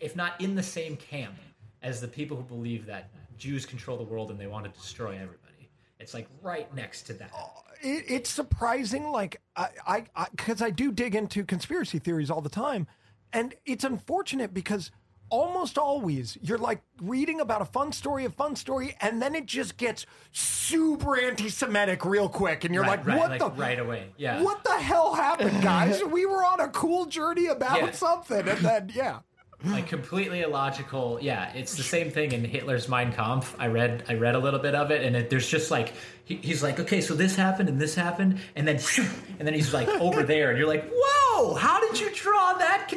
if not in the same camp as the people who believe that Jews control the world and they want to destroy everybody. It's like right next to that. Uh, it, it's surprising. Like I, I, because I, do dig into conspiracy theories all the time, and it's unfortunate because almost always you're like reading about a fun story, a fun story, and then it just gets super anti-Semitic real quick, and you're Right, like, right, what like the right away. Yeah. What the hell happened, guys? <laughs> we were on a cool journey about Yeah. something, and then yeah. Like <gasps> completely illogical. Yeah, it's the same thing in Hitler's Mein Kampf. I read I read a little bit of it, and it, there's just like he, he's like, okay, so this happened and this happened, and then <laughs> and then he's like over there, and you're like, whoa, how did you draw that?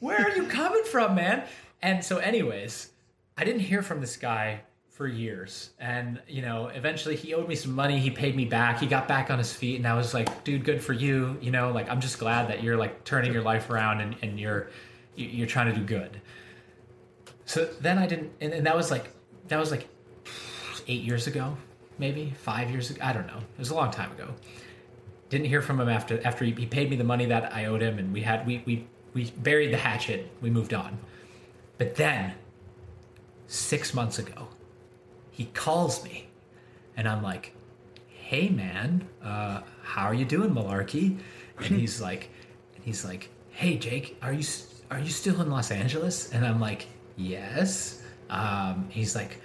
Where are you coming from, man? And so, anyways, I didn't hear from this guy for years, and you know, eventually he owed me some money. He paid me back. He got back on his feet, and I was like, dude, good for you. You know, like I'm just glad that you're like turning your life around and, and you're you- you're trying to do good. So then I didn't, and, and that was like that was like eight years ago, maybe five years ago. I don't know. It was a long time ago. Didn't hear from him after after he, he paid me the money that I owed him, and we had we we we buried the hatchet. We moved on. But then, six months ago, he calls me, and I'm like, "Hey, man, uh, how are you doing, Malarkey?" And <laughs> he's like, and he's like, "Hey, Jake, are you are you still in Los Angeles?" And I'm like, "Yes." Um, he's like,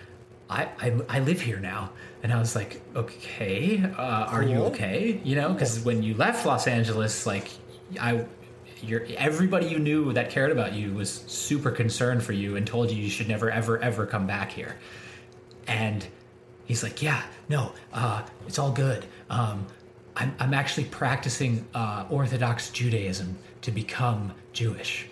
I, I I live here now," and I was like, "Okay, uh, are you okay?" You know, because when you left Los Angeles, like, I. Your, everybody you knew that cared about you was super concerned for you and told you you should never ever ever come back here and he's like, "Yeah, no, uh, it's all good. Um, I'm I'm actually practicing uh, Orthodox Judaism to become Jewish."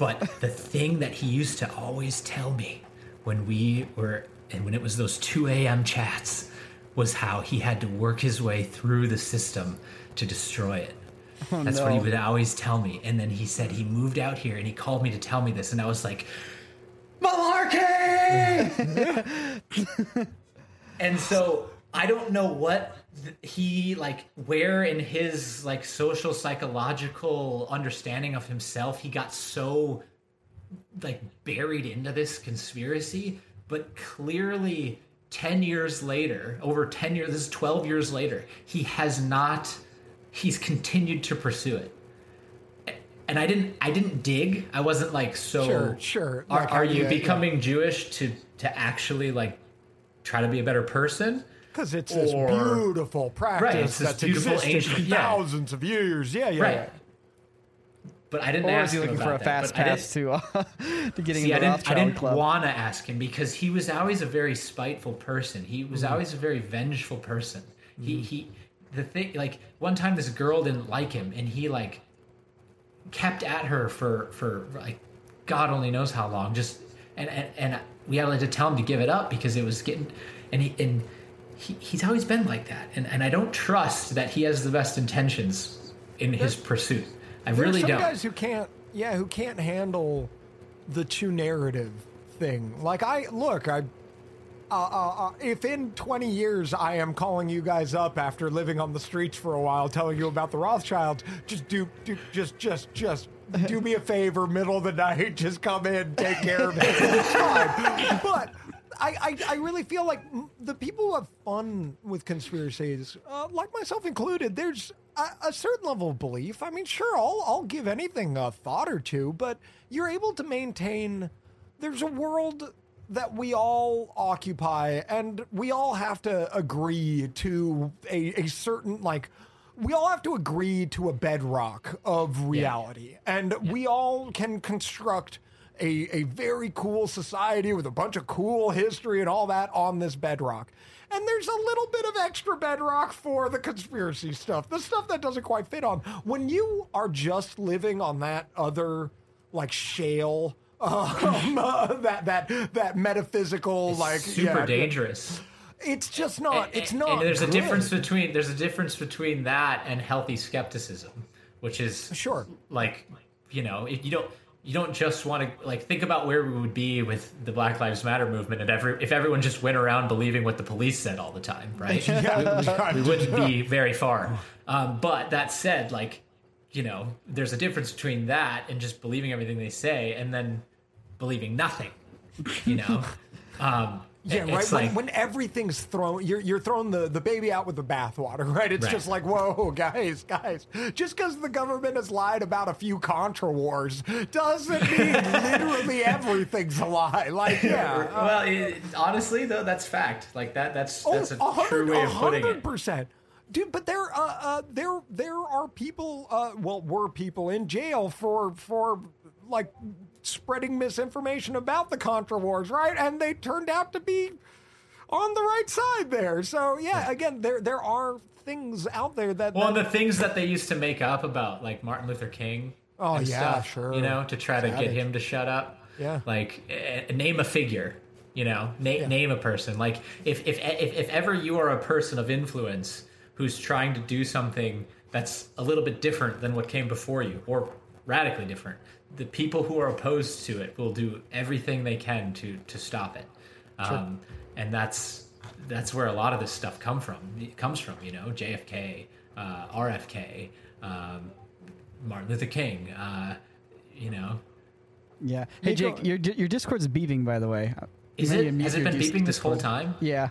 But the thing that he used to always tell me when we were and when it was those 2 a.m. chats was how he had to work his way through the system to destroy it. Oh, That's what he would always tell me. And then he said he moved out here and he called me to tell me this. And I was like, Malarkey! <laughs> and so I don't know what he like where in his like social psychological understanding of himself he got so like buried into this conspiracy but clearly 10 years later over 10 years this is 12 years later he has not he's continued to pursue it and i didn't i didn't dig i wasn't like so Sure, sure. are, Like, are yeah, you yeah. becoming jewish to to actually like try to be a better person Because it's this Or- beautiful practice Right, it's that's beautiful existed ancient- for yeah. thousands of years. Yeah, yeah. right yeah. but i didn't Or ask is he him looking for a about that, fast but I didn't- pass to uh, <laughs> to getting See, I into the didn't, I didn't want to ask him because he was always a very spiteful person. He was Mm-hmm. always a very vengeful person. He he, the thing like one time this girl didn't like him and he like kept at her for for like God only knows how long. Just and and, and we had to tell him to give it up because it was getting and he and he, he's always been like that. And and I don't trust that he has the best intentions in his pursuit. I really some don't. guys who can't, yeah, who can't handle the true narrative thing. Like I look, I. Uh, uh, uh, if in 20 years I am calling you guys up after living on the streets for a while, telling you about the Rothschilds, just do, do just, just, just do me a favor, middle of the night, <laughs> just come in, take care of it. It's fine. But I, I, I really feel like the people who have fun with conspiracies, uh, like myself included, there's a, a certain level of belief. I mean, sure, I'll, I'll give anything a thought or two, but you're able to maintain. There's a world that we all occupy, and we all have to agree to a, a certain like. We all have to agree to a bedrock of reality, and we all can construct a, a very cool society with a bunch of cool history and all that on this bedrock. And there's a little bit of extra bedrock for the conspiracy stuff, the stuff that doesn't quite fit on. When you are just living on that other, like, shale, <laughs> um, uh, that that that metaphysical, like, super yeah, dangerous. It's just not. It's not. And there's a difference between there's a difference between that and healthy skepticism, which is Sure. like you know if you don't you don't just want to like think about where we would be with the Black Lives Matter movement and every if everyone just went around believing what the police said all the time, right? <laughs> we, we wouldn't be very far. Um, but that said, like you know, there's a difference between that and just believing everything they say and then believing nothing. You know. <laughs> Um, Yeah, right. like- when, when everything's thrown, you're you're throwing the, the baby out with the bathwater, <laughs> right? It's Right. just like, whoa, <laughs> guys, guys. Just because the government has lied about a few Contra wars doesn't mean <laughs> literally everything's a lie. Like, yeah, uh, well, it, honestly, though, that's fact. Like that. That's oh, that's a true hundred, way a of putting hundred it. percent. Dude, but there, uh, uh, there, there are people. Uh, well, were people in jail for for like spreading misinformation about the Contra wars, right? And they turned out to be on the right side there. So yeah, again, there there are things out there that, Well, that the things that they used to make up about, like Martin Luther King. Oh, and yeah, stuff, sure. You know, to try to get him to shut up. Yeah. Like, eh, name a figure. You know, na- name a person. Like, if, if if if ever you are a person of influence who's trying to do something that's a little bit different than what came before you, or radically different, the people who are opposed to it will do everything they can to to stop it. Um, and that's that's where a lot of this stuff come from. It comes from, you know, JFK, uh, RFK, um, Martin Luther King. Uh, you know, Yeah. Hey, Jake, your your Discord's beeping, by the way. Is it need to mute has it your been Dis- beeping this whole time? Yeah.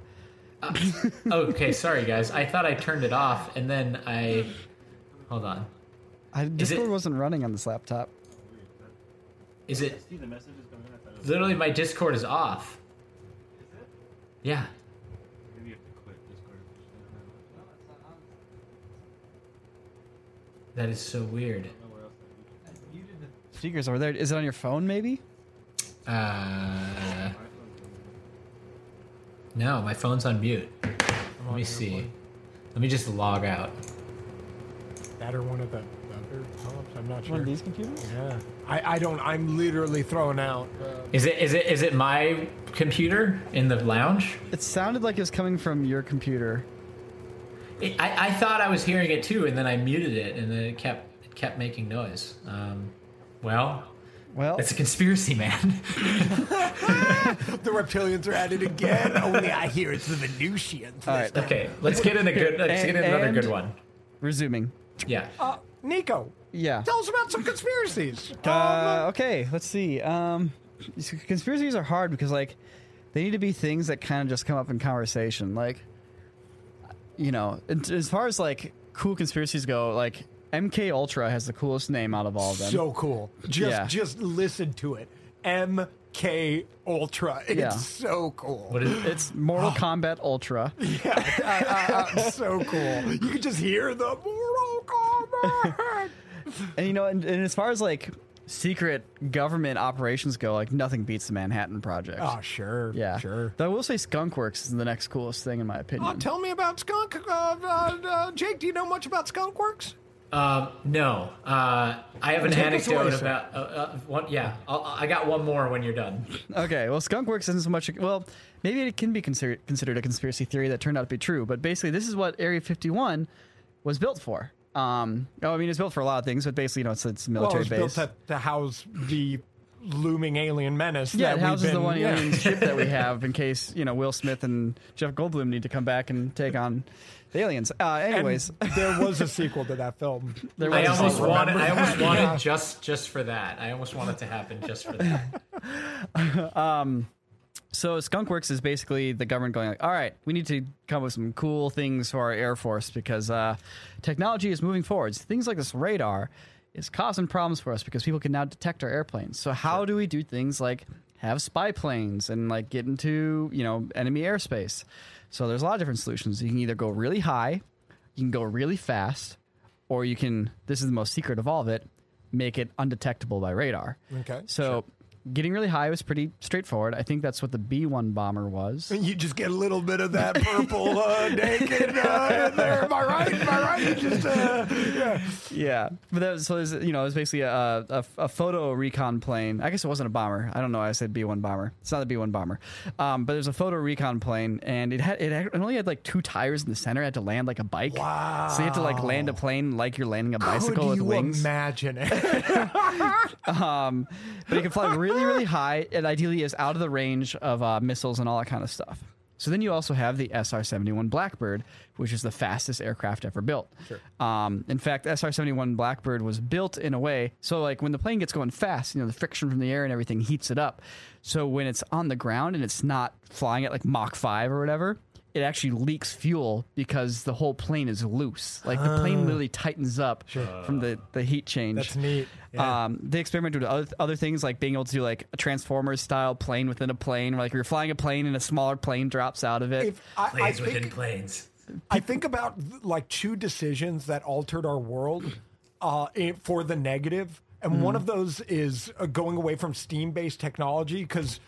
<laughs> okay, sorry guys. I thought I turned it off, and then I hold on. I, Discord it- wasn't running on this laptop. Is it literally my Discord is off? Yeah. That is so weird. Speakers over there. Is it on your phone, maybe? Uh, no, my phone's on mute. Let me see. Let me just log out. that or one of the other pops. I'm not sure. One of these computers? Yeah, I, I don't. I'm literally thrown out. Uh, Is it is it is it my computer in the lounge? It sounded like it was coming from your computer. It, I, I thought I was hearing it too, and then I muted it, and then it kept it kept making noise. Um, well, Well, it's a conspiracy, man. <laughs> <laughs> The reptilians are at it again. Only I hear it's the Venusians. all right. okay, let's get in a good. Let's get in another good one. Resuming. Yeah. Uh, Niko, Yeah. tell us about some conspiracies. <laughs> Uh, okay, let's see. Um, conspiracies are hard because like they need to be things that kind of just come up in conversation. Like, you know, as far as like cool conspiracies go, like MK Ultra has the coolest name out of all of them. so cool. Just Yeah. just listen to it. MK Ultra. It's Yeah. so cool. What is? it's Mortal <gasps> Kombat Ultra. Yeah, uh, uh, so cool. You can just hear the Mortal Kombat. <laughs> And you know, and, and as far as like secret government operations go, like nothing beats the Manhattan Project. oh, sure. yeah, Sure. Though I will say Skunkworks is the next coolest thing in my opinion. Oh, tell me about Skunk. Uh, uh, uh, Jake, do you know much about Skunk Works? Um, no. Uh, I have an Take anecdote away, about. Uh, uh, one, yeah, I'll, I got one more when you're done. Okay, well, Skunkworks isn't so much. Well, maybe it can be considered considered a conspiracy theory that turned out to be true. But basically, this is what Area 51 was built for. Um, oh, I mean, it's built for a lot of things, but basically, you know, it's it's a Well, military it was built to, to house the looming alien menace. yeah, that it we've houses the been- one yeah. alien ship that we <laughs> have in case you know Will Smith and Jeff Goldblum need to come back and take on the aliens. Uh, And anyways, there was a <laughs> sequel to that film. there I was a almost sequel. wanted. I almost wanted yeah. just just for that. I almost want it to happen just for that. <laughs> So Skunkworks is basically the government going like, all right, we need to come up with some cool things for our air force because uh, technology is moving forwards. Things like this radar is causing problems for us because people can now detect our airplanes. So how do we do things like have spy planes and like get into you know enemy airspace? So there's a lot of different solutions. You can either go really high, you can go really fast, or you can. This is the most secret of all of it. Make it undetectable by radar. Okay, So getting really high was pretty straightforward. I think that's what the B one bomber was. You just get a little bit of that purple uh, <laughs> naked uh, in there. Am I right? Am I right? You just uh, yeah. Yeah, but that was so. Was, you know, it was basically a, a a photo recon plane. I guess it wasn't a bomber. I don't know. why I said B one bomber. It's not a B one bomber. Um, but there's a photo recon plane, and it had it, had, it only had like two tires in the center. It had to land like a bike. Wow. So you had to like land a plane like you're landing a bicycle Could with you wings. imagine it? <laughs> but you can fly <laughs> really, really high, and ideally is out of the range of uh, missiles and all that kind of stuff. So then you also have the SR-71 Blackbird, which is the fastest aircraft ever built. Um, in fact, SR-71 Blackbird was built in a way so like when the plane gets going fast, you know, the friction from the air and everything heats it up. So when it's on the ground and it's not flying at like Mach 5 or whatever, it actually leaks fuel because the whole plane is loose. Like the plane literally tightens up from the, the heat change. That's neat. Yeah. Um, they experimented with other, other things like being able to do like a Transformers style plane within a plane, where like you're flying a plane and a smaller plane drops out of it. If I, I Planes within think planes. I think about like two decisions that altered our world uh, in, for the negative, and one of those is uh, going away from steam-based technology because.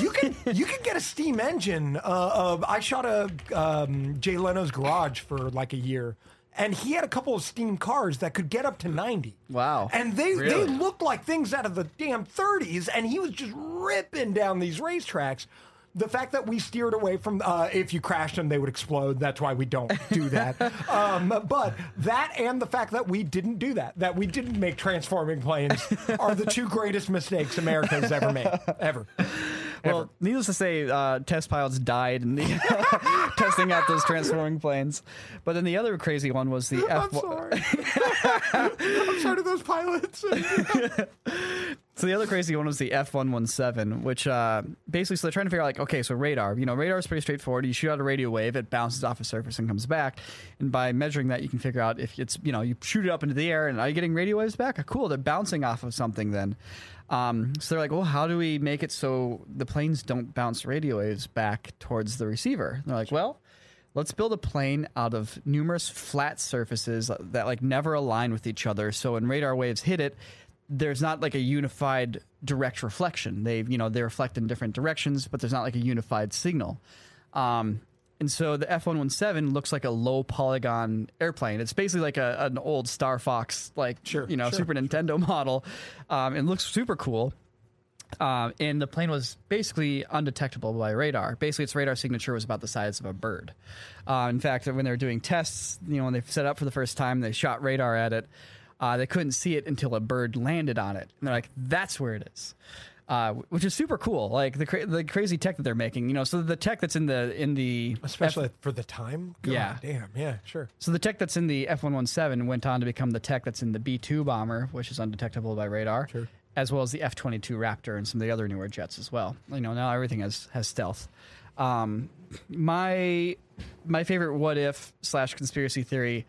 You can you can get a steam engine. Uh, uh, I shot a um, Jay Leno's garage for like a year, and he had a couple of steam cars that could get up to ninety. Wow. And they they looked like things out of the damn 30s, and he was just ripping down these racetracks. The fact that we steered away from, uh, if you crashed them, they would explode. That's why we don't do that. <laughs> um, but that and the fact that we didn't do that, that we didn't make transforming planes, are the two greatest mistakes America has ever made. Ever. Well, needless to say, uh, test pilots died in the <laughs> testing out those transforming planes. But then the other crazy one was the <laughs> I'm F. sorry. <laughs> I'm sorry to those pilots. So the other crazy one was the F one one seven, which uh, basically so they're trying to figure out like okay, so radar. You know, radar is pretty straightforward. You shoot out a radio wave, it bounces off a surface and comes back, and by measuring that, you can figure out if it's you know you shoot it up into the air and are you getting radio waves back? Cool, they're bouncing off of something then. Um, so they're like, well, how do we make it so the planes don't bounce radio waves back towards the receiver? And they're like, well. Let's build a plane out of numerous flat surfaces that like never align with each other. So when radar waves hit it, there's not like a unified direct reflection. They, you know, they reflect in different directions, but there's not like a unified signal. Um, and so the F one one seven looks like a low polygon airplane. It's basically like a, an old Star Fox, like Sure, you know, sure, Super Nintendo model. Um, it looks super cool. Um, and the plane was basically undetectable by radar. Basically, its radar signature was about the size of a bird. Uh, in fact, when they were doing tests, you know, when they set up for the first time, they shot radar at it. Uh, they couldn't see it until a bird landed on it. And they're like, "That's where it is," uh, which is super cool. Like the cra- the crazy tech that they're making. You know, so the tech that's in the in the Especially for the time. God Yeah. Damn. Yeah. Sure. so the tech that's in the F one one seven went on to become the tech that's in the B two bomber, which is undetectable by radar, Sure. as well as the F twenty two Raptor and some of the other newer jets as well. You know, now everything has has stealth. Um, my my favorite what if slash conspiracy theory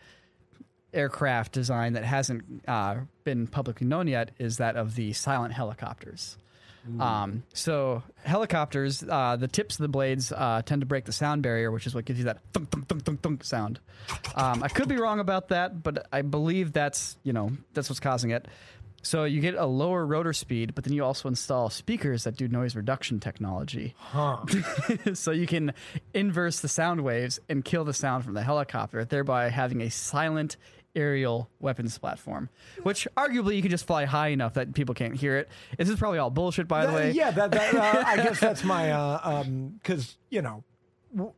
aircraft design that hasn't uh, been publicly known yet is that of the silent helicopters. Um, so helicopters, uh, the tips of the blades uh, tend to break the sound barrier, which is what gives you that thunk thunk thunk thunk thunk sound. Um, I could be wrong about that, but I believe that's you know that's what's causing it. So you get a lower rotor speed, but then you also install speakers that do noise reduction technology. <laughs> so you can inverse the sound waves and kill the sound from the helicopter, thereby having a silent aerial weapons platform. Which arguably you can just fly high enough that people can't hear it. This is probably all bullshit, by the That- way. yeah, that, that uh, I guess <laughs> that's my uh, um because you know w-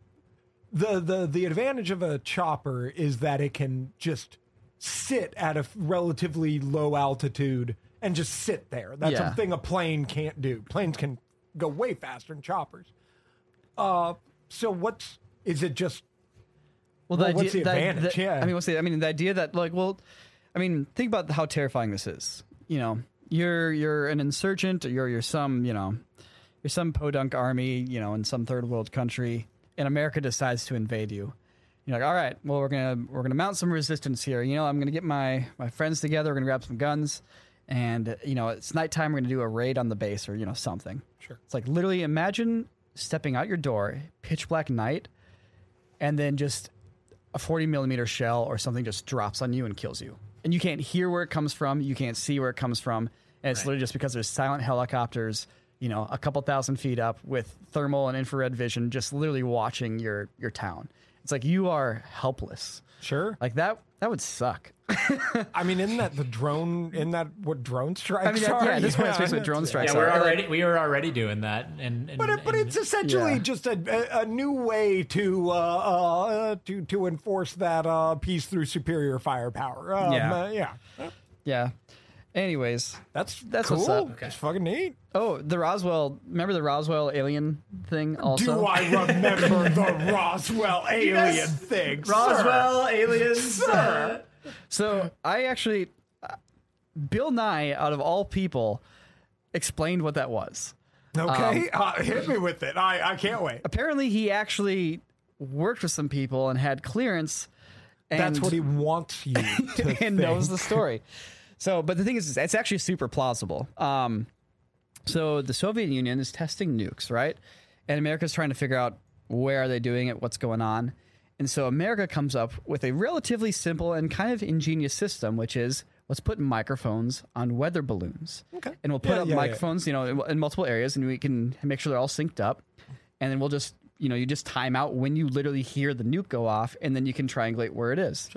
the the the advantage of a chopper is that it can just sit at a relatively low altitude and just sit there. That's Yeah. something a plane can't do. Planes can go way faster than choppers. Uh, so what's is it just Well, Well, what's the advantage? Yeah. I mean, what's the? I mean, the idea that like, well, I mean, think about how terrifying this is. You know, you're you're an insurgent, or you're you're some you know, you're some podunk army, you know, in some third world country, and America decides to invade you. You're like, all right, well, we're gonna we're gonna mount some resistance here. You know, I'm gonna get my my friends together. We're gonna grab some guns, and you know, it's nighttime. We're gonna do a raid on the base or you know something. Sure. It's like literally imagine stepping out your door, pitch black night, and then just a 40 millimeter shell or something just drops on you and kills you. And you can't hear where it comes from. You can't see where it comes from. And it's literally just because there's silent helicopters, you know, a couple thousand feet up with thermal and infrared vision, just literally watching your your town. It's like you are helpless. Sure? Like that. That would suck. <laughs> I mean, isn't that the drone? Isn't that what drone strikes I mean, that- are? yeah, at this point, it's basically what drone that's- strikes Yeah, we're are. Already we were already doing that, and, and But it, but and- it's essentially Yeah. just a, a, a new way to uh, uh, to to enforce that uh, peace through superior firepower. Um, Yeah. uh, yeah. yeah. Anyways, That's That's cool. what's up. It's fucking neat. oh, the Roswell. Remember the Roswell alien thing? Also, Do I remember <laughs> the Roswell alien thing? sir? Roswell aliens. uh, So I actually, uh, Bill Nye, out of all people, explained what that was. Okay, uh, hit me with it. I, I can't wait. Apparently, he actually worked with some people and had clearance. And, That's what he wants you <laughs> to and knows the story. So, but the thing is, it's actually super plausible. Um, so the Soviet Union is testing nukes, right? And America's trying to figure out where are they doing it, what's going on. And so America comes up with a relatively simple and kind of ingenious system, which is let's put microphones on weather balloons. Okay. And we'll put Yeah, up yeah, yeah. microphones, you know, in, in multiple areas, and we can make sure they're all synced up. And then we'll just, you know, you just time out when you literally hear the nuke go off, and then you can triangulate where it is.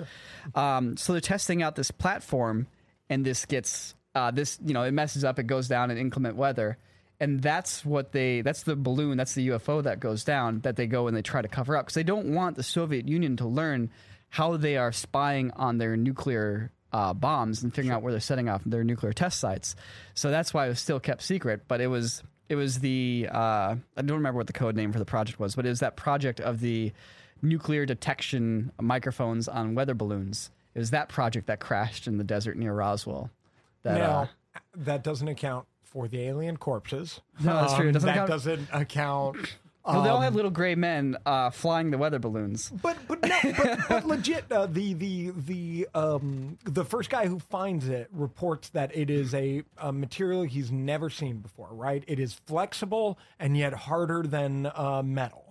Um, so they're testing out this platform, and this gets uh, this, you know, it messes up. It goes down in inclement weather, and that's what they. That's the balloon. That's the UFO that goes down. That they go and they try to cover up because they don't want the Soviet Union to learn how they are spying on their nuclear uh, bombs and figuring out where they're setting off their nuclear test sites. So that's why it was still kept secret. But it was it was the uh, I don't remember what the code name for the project was, but it was that project of the nuclear detection microphones on weather balloons. It was that project that crashed in the desert near Roswell. That, Now, uh, that doesn't account for the alien corpses. No, that's true. It doesn't that account- doesn't account. <clears throat> well, they all um, have little gray men uh, flying the weather balloons. But but no, but, but <laughs> legit, uh, the the the um the first guy who finds it reports that it is a, a material he's never seen before. Right? It is flexible and yet harder than uh, metal.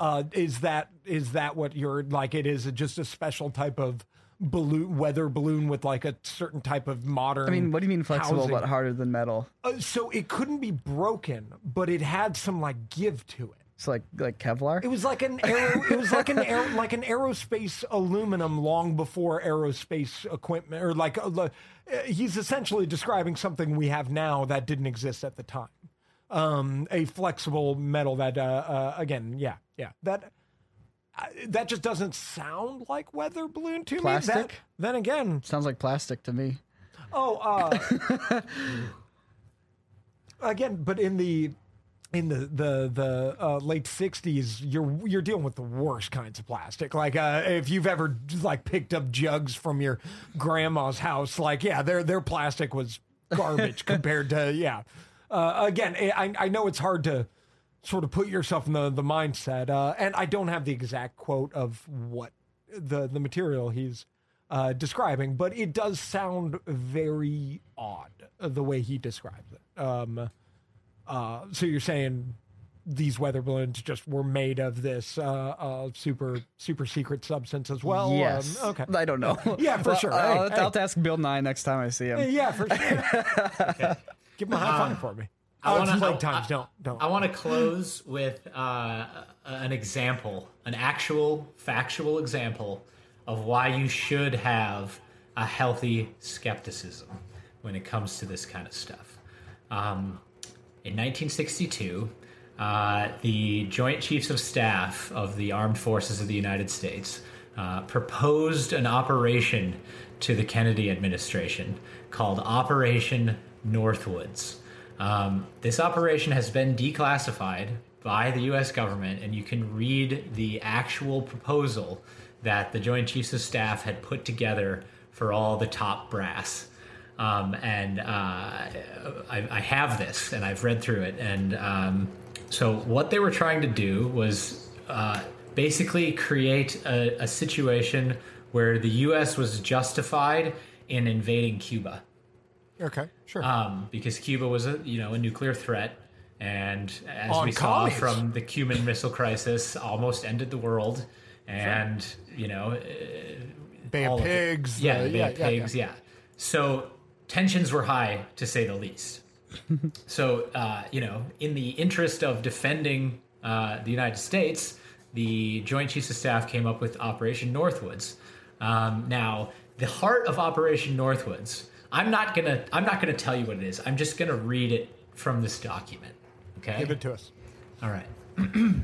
Uh, is that is that what you're like? It is just a special type of balloon, weather balloon with like a certain type of modern. I mean, what do you mean flexible housing. but harder than metal? Uh, so it couldn't be broken, but it had some like give to it. It's like like Kevlar. It was like an aero, it was like an <laughs> aer, like an aerospace aluminum long before aerospace equipment or like uh, uh, he's essentially describing something we have now that didn't exist at the time. um, a flexible metal that uh, uh, again, yeah, yeah, that uh, that just doesn't sound like weather balloon to me. That- Plastic? then again, Sounds like plastic to me. Oh, uh, <laughs> again, but in the in the the the uh, late '60s, you're you're dealing with the worst kinds of plastic. Like uh, if you've ever like picked up jugs from your grandma's house, like yeah, their their plastic was garbage <laughs> compared to yeah. Uh, again, I I know it's hard to sort of put yourself in the the mindset, uh, and I don't have the exact quote of what the the material he's uh, describing, but it does sound very odd uh, the way he describes it. Um, uh, so you're saying these weather balloons just were made of this uh, uh, super super secret substance as well? yes. Um, okay. I don't know. <laughs> Yeah, for Well, sure. I'll, Hey, I'll, hey. have to ask Bill Nye next time I see him. Yeah, for sure. <laughs> Give him a high five for me. I Oh, it's I- times. don't don't. I want to close with uh, an example, an actual factual example of why you should have a healthy skepticism when it comes to this kind of stuff. Um, in 1962, uh, the Joint Chiefs of Staff of the Armed Forces of the United States uh, proposed an operation to the Kennedy administration called Operation Northwoods. Um, this operation has been declassified by the U.S. government, and you can read the actual proposal that the Joint Chiefs of Staff had put together for all the top brass. Um, and uh, I, I have this, and I've read through it. And um, so, what they were trying to do was uh, basically create a, a situation where the U.S. was justified in invading Cuba okay, sure. um, because Cuba was a you know a nuclear threat, and as On we saw from the Cuban Missile Crisis, almost ended the world. And you know, Bay all of of. Pigs. yeah, uh, the Bay yeah, of yeah, Pigs, yeah. So tensions were high, to say the least. <laughs> so uh, you know, in the interest of defending uh, the United States, the Joint Chiefs of Staff came up with Operation Northwoods. Um, now, the heart of Operation Northwoods. I'm not gonna. I'm not gonna tell you what it is. I'm just gonna read it from this document. Okay. Give it to us. All right. <clears throat>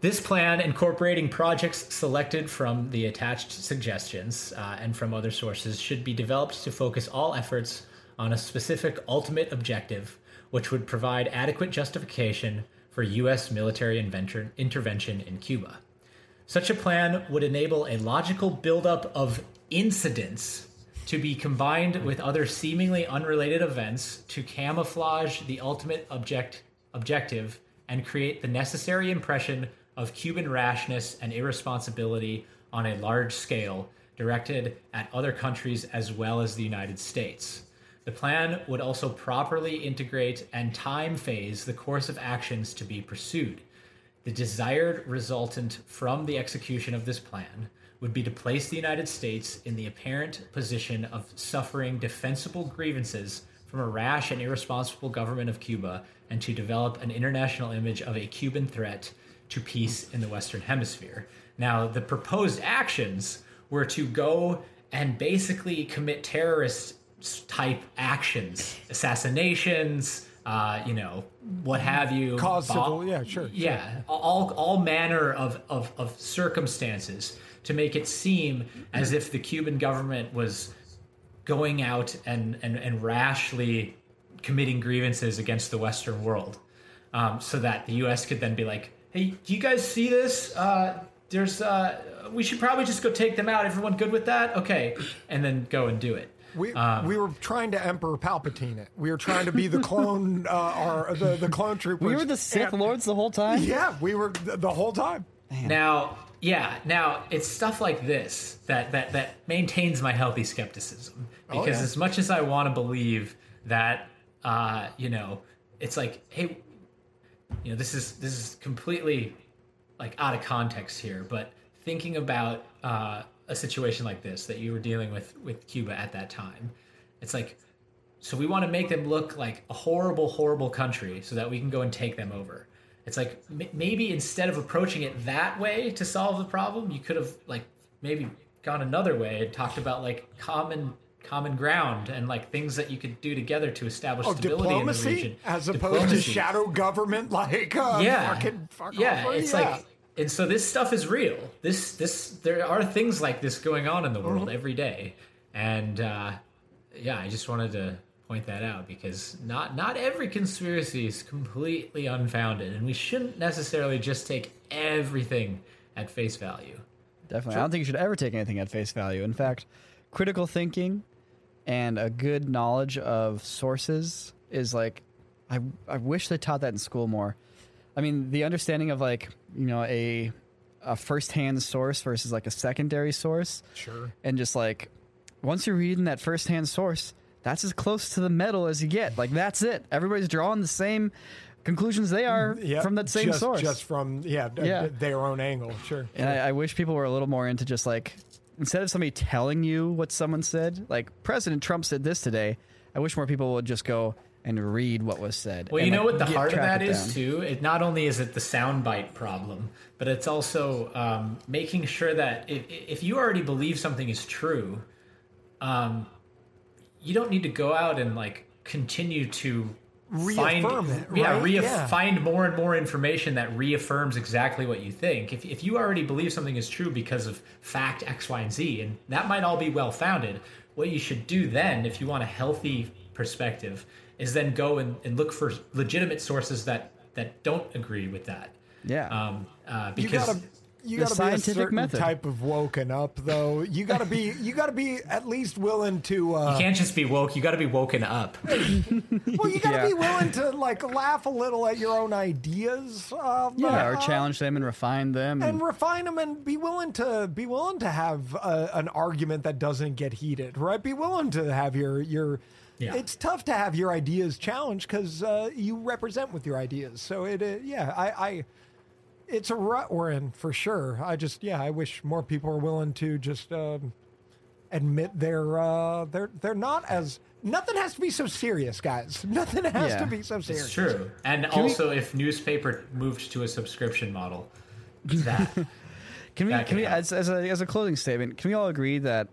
this plan, incorporating projects selected from the attached suggestions uh, and from other sources, should be developed to focus all efforts on a specific ultimate objective, which would provide adequate justification for U.S. military inventor- intervention in Cuba. Such a plan would enable a logical buildup of incidents to be combined with other seemingly unrelated events to camouflage the ultimate object objective and create the necessary impression of Cuban rashness and irresponsibility on a large scale directed at other countries as well as the United States. The plan would also properly integrate and time phase the course of actions to be pursued. The desired resultant from the execution of this plan would be to place the United States in the apparent position of suffering defensible grievances from a rash and irresponsible government of Cuba and to develop an international image of a Cuban threat to peace in the Western Hemisphere. Now, the proposed actions were to go and basically commit terrorist type actions, assassinations, uh, you know, what have you. Cause bomb- civil- yeah, sure, Yeah, all all manner of, of of circumstances to make it seem as if the Cuban government was going out and and, and rashly committing grievances against the Western world, um, so that the U.S. could then be like, "Hey, do you guys see this? Uh, there's uh, we should probably just go take them out. Everyone good with that? Okay, and then go and do it." We, Um, we were trying to Emperor Palpatine it. We were trying to be the clone, <laughs> uh, our the, the clone troopers. We were the Sith And- Lords the whole time. Yeah, we were the, the whole time. Now, yeah, now it's stuff like this that that that maintains my healthy skepticism Oh, because yeah. as much as I want to believe that uh, you know, it's like, hey, you know, this is this is completely like out of context here, but thinking about uh, a situation like this that you were dealing with with Cuba at that time, it's like so we want to make them look like a horrible, horrible country so that we can go and take them over. It's like m- maybe instead of approaching it that way to solve the problem, you could have like maybe gone another way and talked about like common common ground and like things that you could do together to establish Oh, stability in the region. as opposed Diplomacy. to shadow government <laughs> like uh, yeah, fucking fuck yeah, off. it's like, and so this stuff is real. This, this, there are things like this going on in the Mm-hmm. world every day, and uh, yeah, I just wanted to point that out because not not every conspiracy is completely unfounded, and we shouldn't necessarily just take everything at face value. Definitely. I don't think you should ever take anything at face value. In fact, critical thinking and a good knowledge of sources is like I I wish they taught that in school more. I mean, the understanding of like, you know, a a first-hand source versus like a secondary source. Sure. And just like once you're reading that first-hand source, that's as close to the metal as you get. Like that's it. Everybody's drawing the same conclusions they are Yeah, from that same just, source. Just from yeah, Yeah. their own angle. Sure. And I, I wish people were a little more into just like instead of somebody telling you what someone said, like President Trump said this today. I wish more people would just go and read what was said. Well, and, you know like, what the heart of track that it is down. too. It not only is it the soundbite problem, but it's also um, making sure that if, if you already believe something is true, um, you don't need to go out and like continue to Reaffirm find, it, yeah, right? reaff- Yeah. find more and more information that reaffirms exactly what you think. If, if you already believe something is true because of fact X, Y, and Z, and that might all be well founded, what you should do then, if you want a healthy perspective, is then go and, and look for legitimate sources that that don't agree with that. Yeah. Um, uh, You because gotta you gotta be a scientific certain method. type of woken up though. You gotta be you gotta be at least willing to uh you can't just be woke. You got to be woken up. <laughs> well you gotta Yeah. be willing to like laugh a little at your own ideas. Uh, yeah, or uh, challenge them and refine them. and And, refine them and be willing to be willing to have a, an argument that doesn't get heated right be willing to have your your Yeah. it's tough to have your ideas challenged because uh, you represent with your ideas so it uh, yeah I, I it's a rut we're in for sure i just yeah i wish more people are willing to just um, admit they're uh, they're they're not as nothing has to be so serious guys <laughs> nothing has Yeah. to be so serious It's true. And also, if newspaper moved to a subscription model, <laughs> that can we can we happen. as, as a as a closing statement, can we all agree that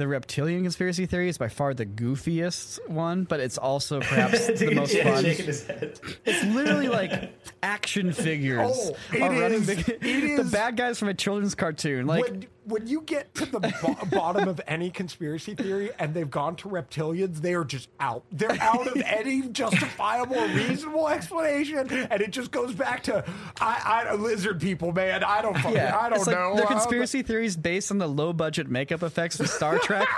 the reptilian conspiracy theory is by far the goofiest one, but it's also <laughs> perhaps the most Yeah, fun. It's literally <laughs> like action figures Oh, it are running is- big- it <laughs> the bad guys from a children's cartoon. Like when, when you get to the bo- <laughs> bottom of any conspiracy theory and they've gone to reptilians, they are just out. They're out of <laughs> any justifiable, or reasonable explanation, and it just goes back to I, I lizard people, man. I don't, fucking, Yeah, I don't it's like know. The conspiracy theories based on the low budget makeup effects of Star <laughs> Trek,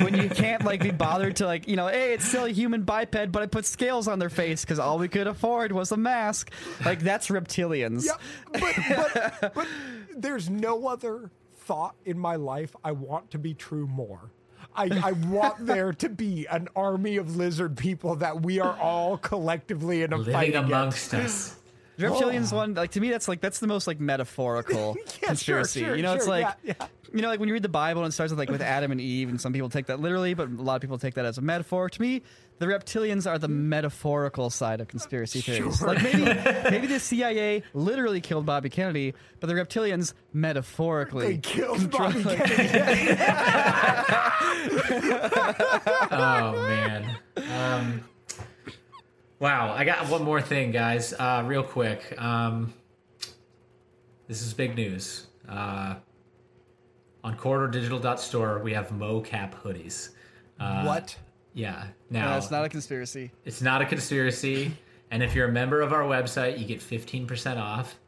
when you can't like be bothered to like you know, hey, it's still a human biped, but I put scales on their face because all we could afford was a mask. Like that's reptilians. Yeah, but, but, but there's no other thought in my life I want to be true more. I, I want <laughs> there to be an army of lizard people that we are all collectively in a fight living against. amongst us. The reptilians one, like to me, that's like that's the most like metaphorical <laughs> Yeah, conspiracy. sure, you know, it's like yeah, yeah. you know, like when you read the Bible and it starts with like with Adam and Eve, and some people take that literally, but a lot of people take that as a metaphor. To me, the reptilians are the metaphorical side of conspiracy theories. Sure. Like maybe maybe the CIA literally killed Bobby Kennedy, but the reptilians metaphorically They killed Bobby <laughs> Kennedy. <laughs> Oh man. Um, wow, I got one more thing, guys. Uh, real quick. Um, this is big news. Uh, on corridordigital.store, we have mocap hoodies. Uh, what? Yeah. Now No, it's not a conspiracy. It's not a conspiracy. And if you're a member of our website, you get 15% off.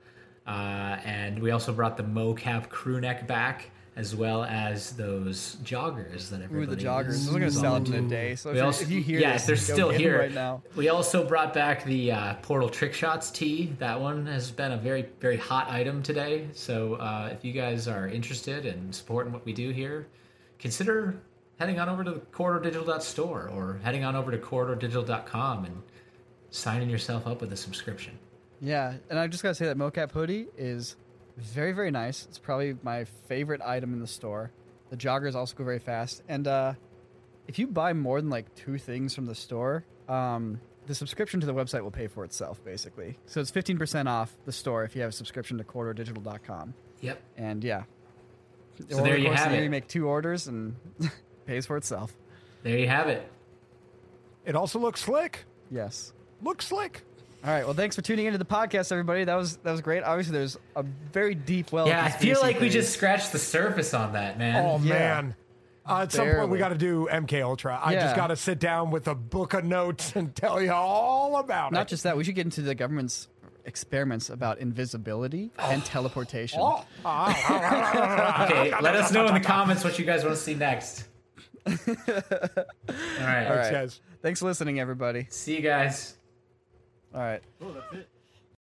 Uh, and we also brought the mocap crew neck back, as well as those joggers that Ooh, everybody the joggers. are gonna sell out in a day. So if, you- also, if you hear yeah, this, they're still here right now. We also brought back the uh, Portal Trick Shots tee. That one has been a very, very hot item today. So uh, if you guys are interested in supporting what we do here, consider heading on over to the corridordigital.store or heading on over to corridordigital.com and signing yourself up with a subscription. Yeah, and I just gotta say that mocap hoodie is very very nice. It's probably my favorite item in the store. The joggers also go very fast, and uh, if you buy more than like two things from the store, um, the subscription to the website will pay for itself basically. So it's fifteen percent off the store if you have a subscription to corridordigital.com. Yep. And yeah, So there you have it. You make two orders and <laughs> pays for itself. there you have it. It also looks slick. Yes. Looks slick. All right. Well, thanks for tuning into the podcast, everybody. That was that was great. Obviously, there's a very deep well. Yeah, I feel conspiracy like we just scratched the surface on that, man. Oh Yeah. man. Uh, at some point, we got to do MK Ultra. I Yeah. just got to sit down with a book of notes and tell you all about not it. Not just that. We should get into the government's experiments about invisibility and teleportation. Oh. Okay, let us know in the comments what you guys want to see next. <laughs> All right. All right. guys. Thanks for listening, everybody. See you guys. All right. Oh, that's it.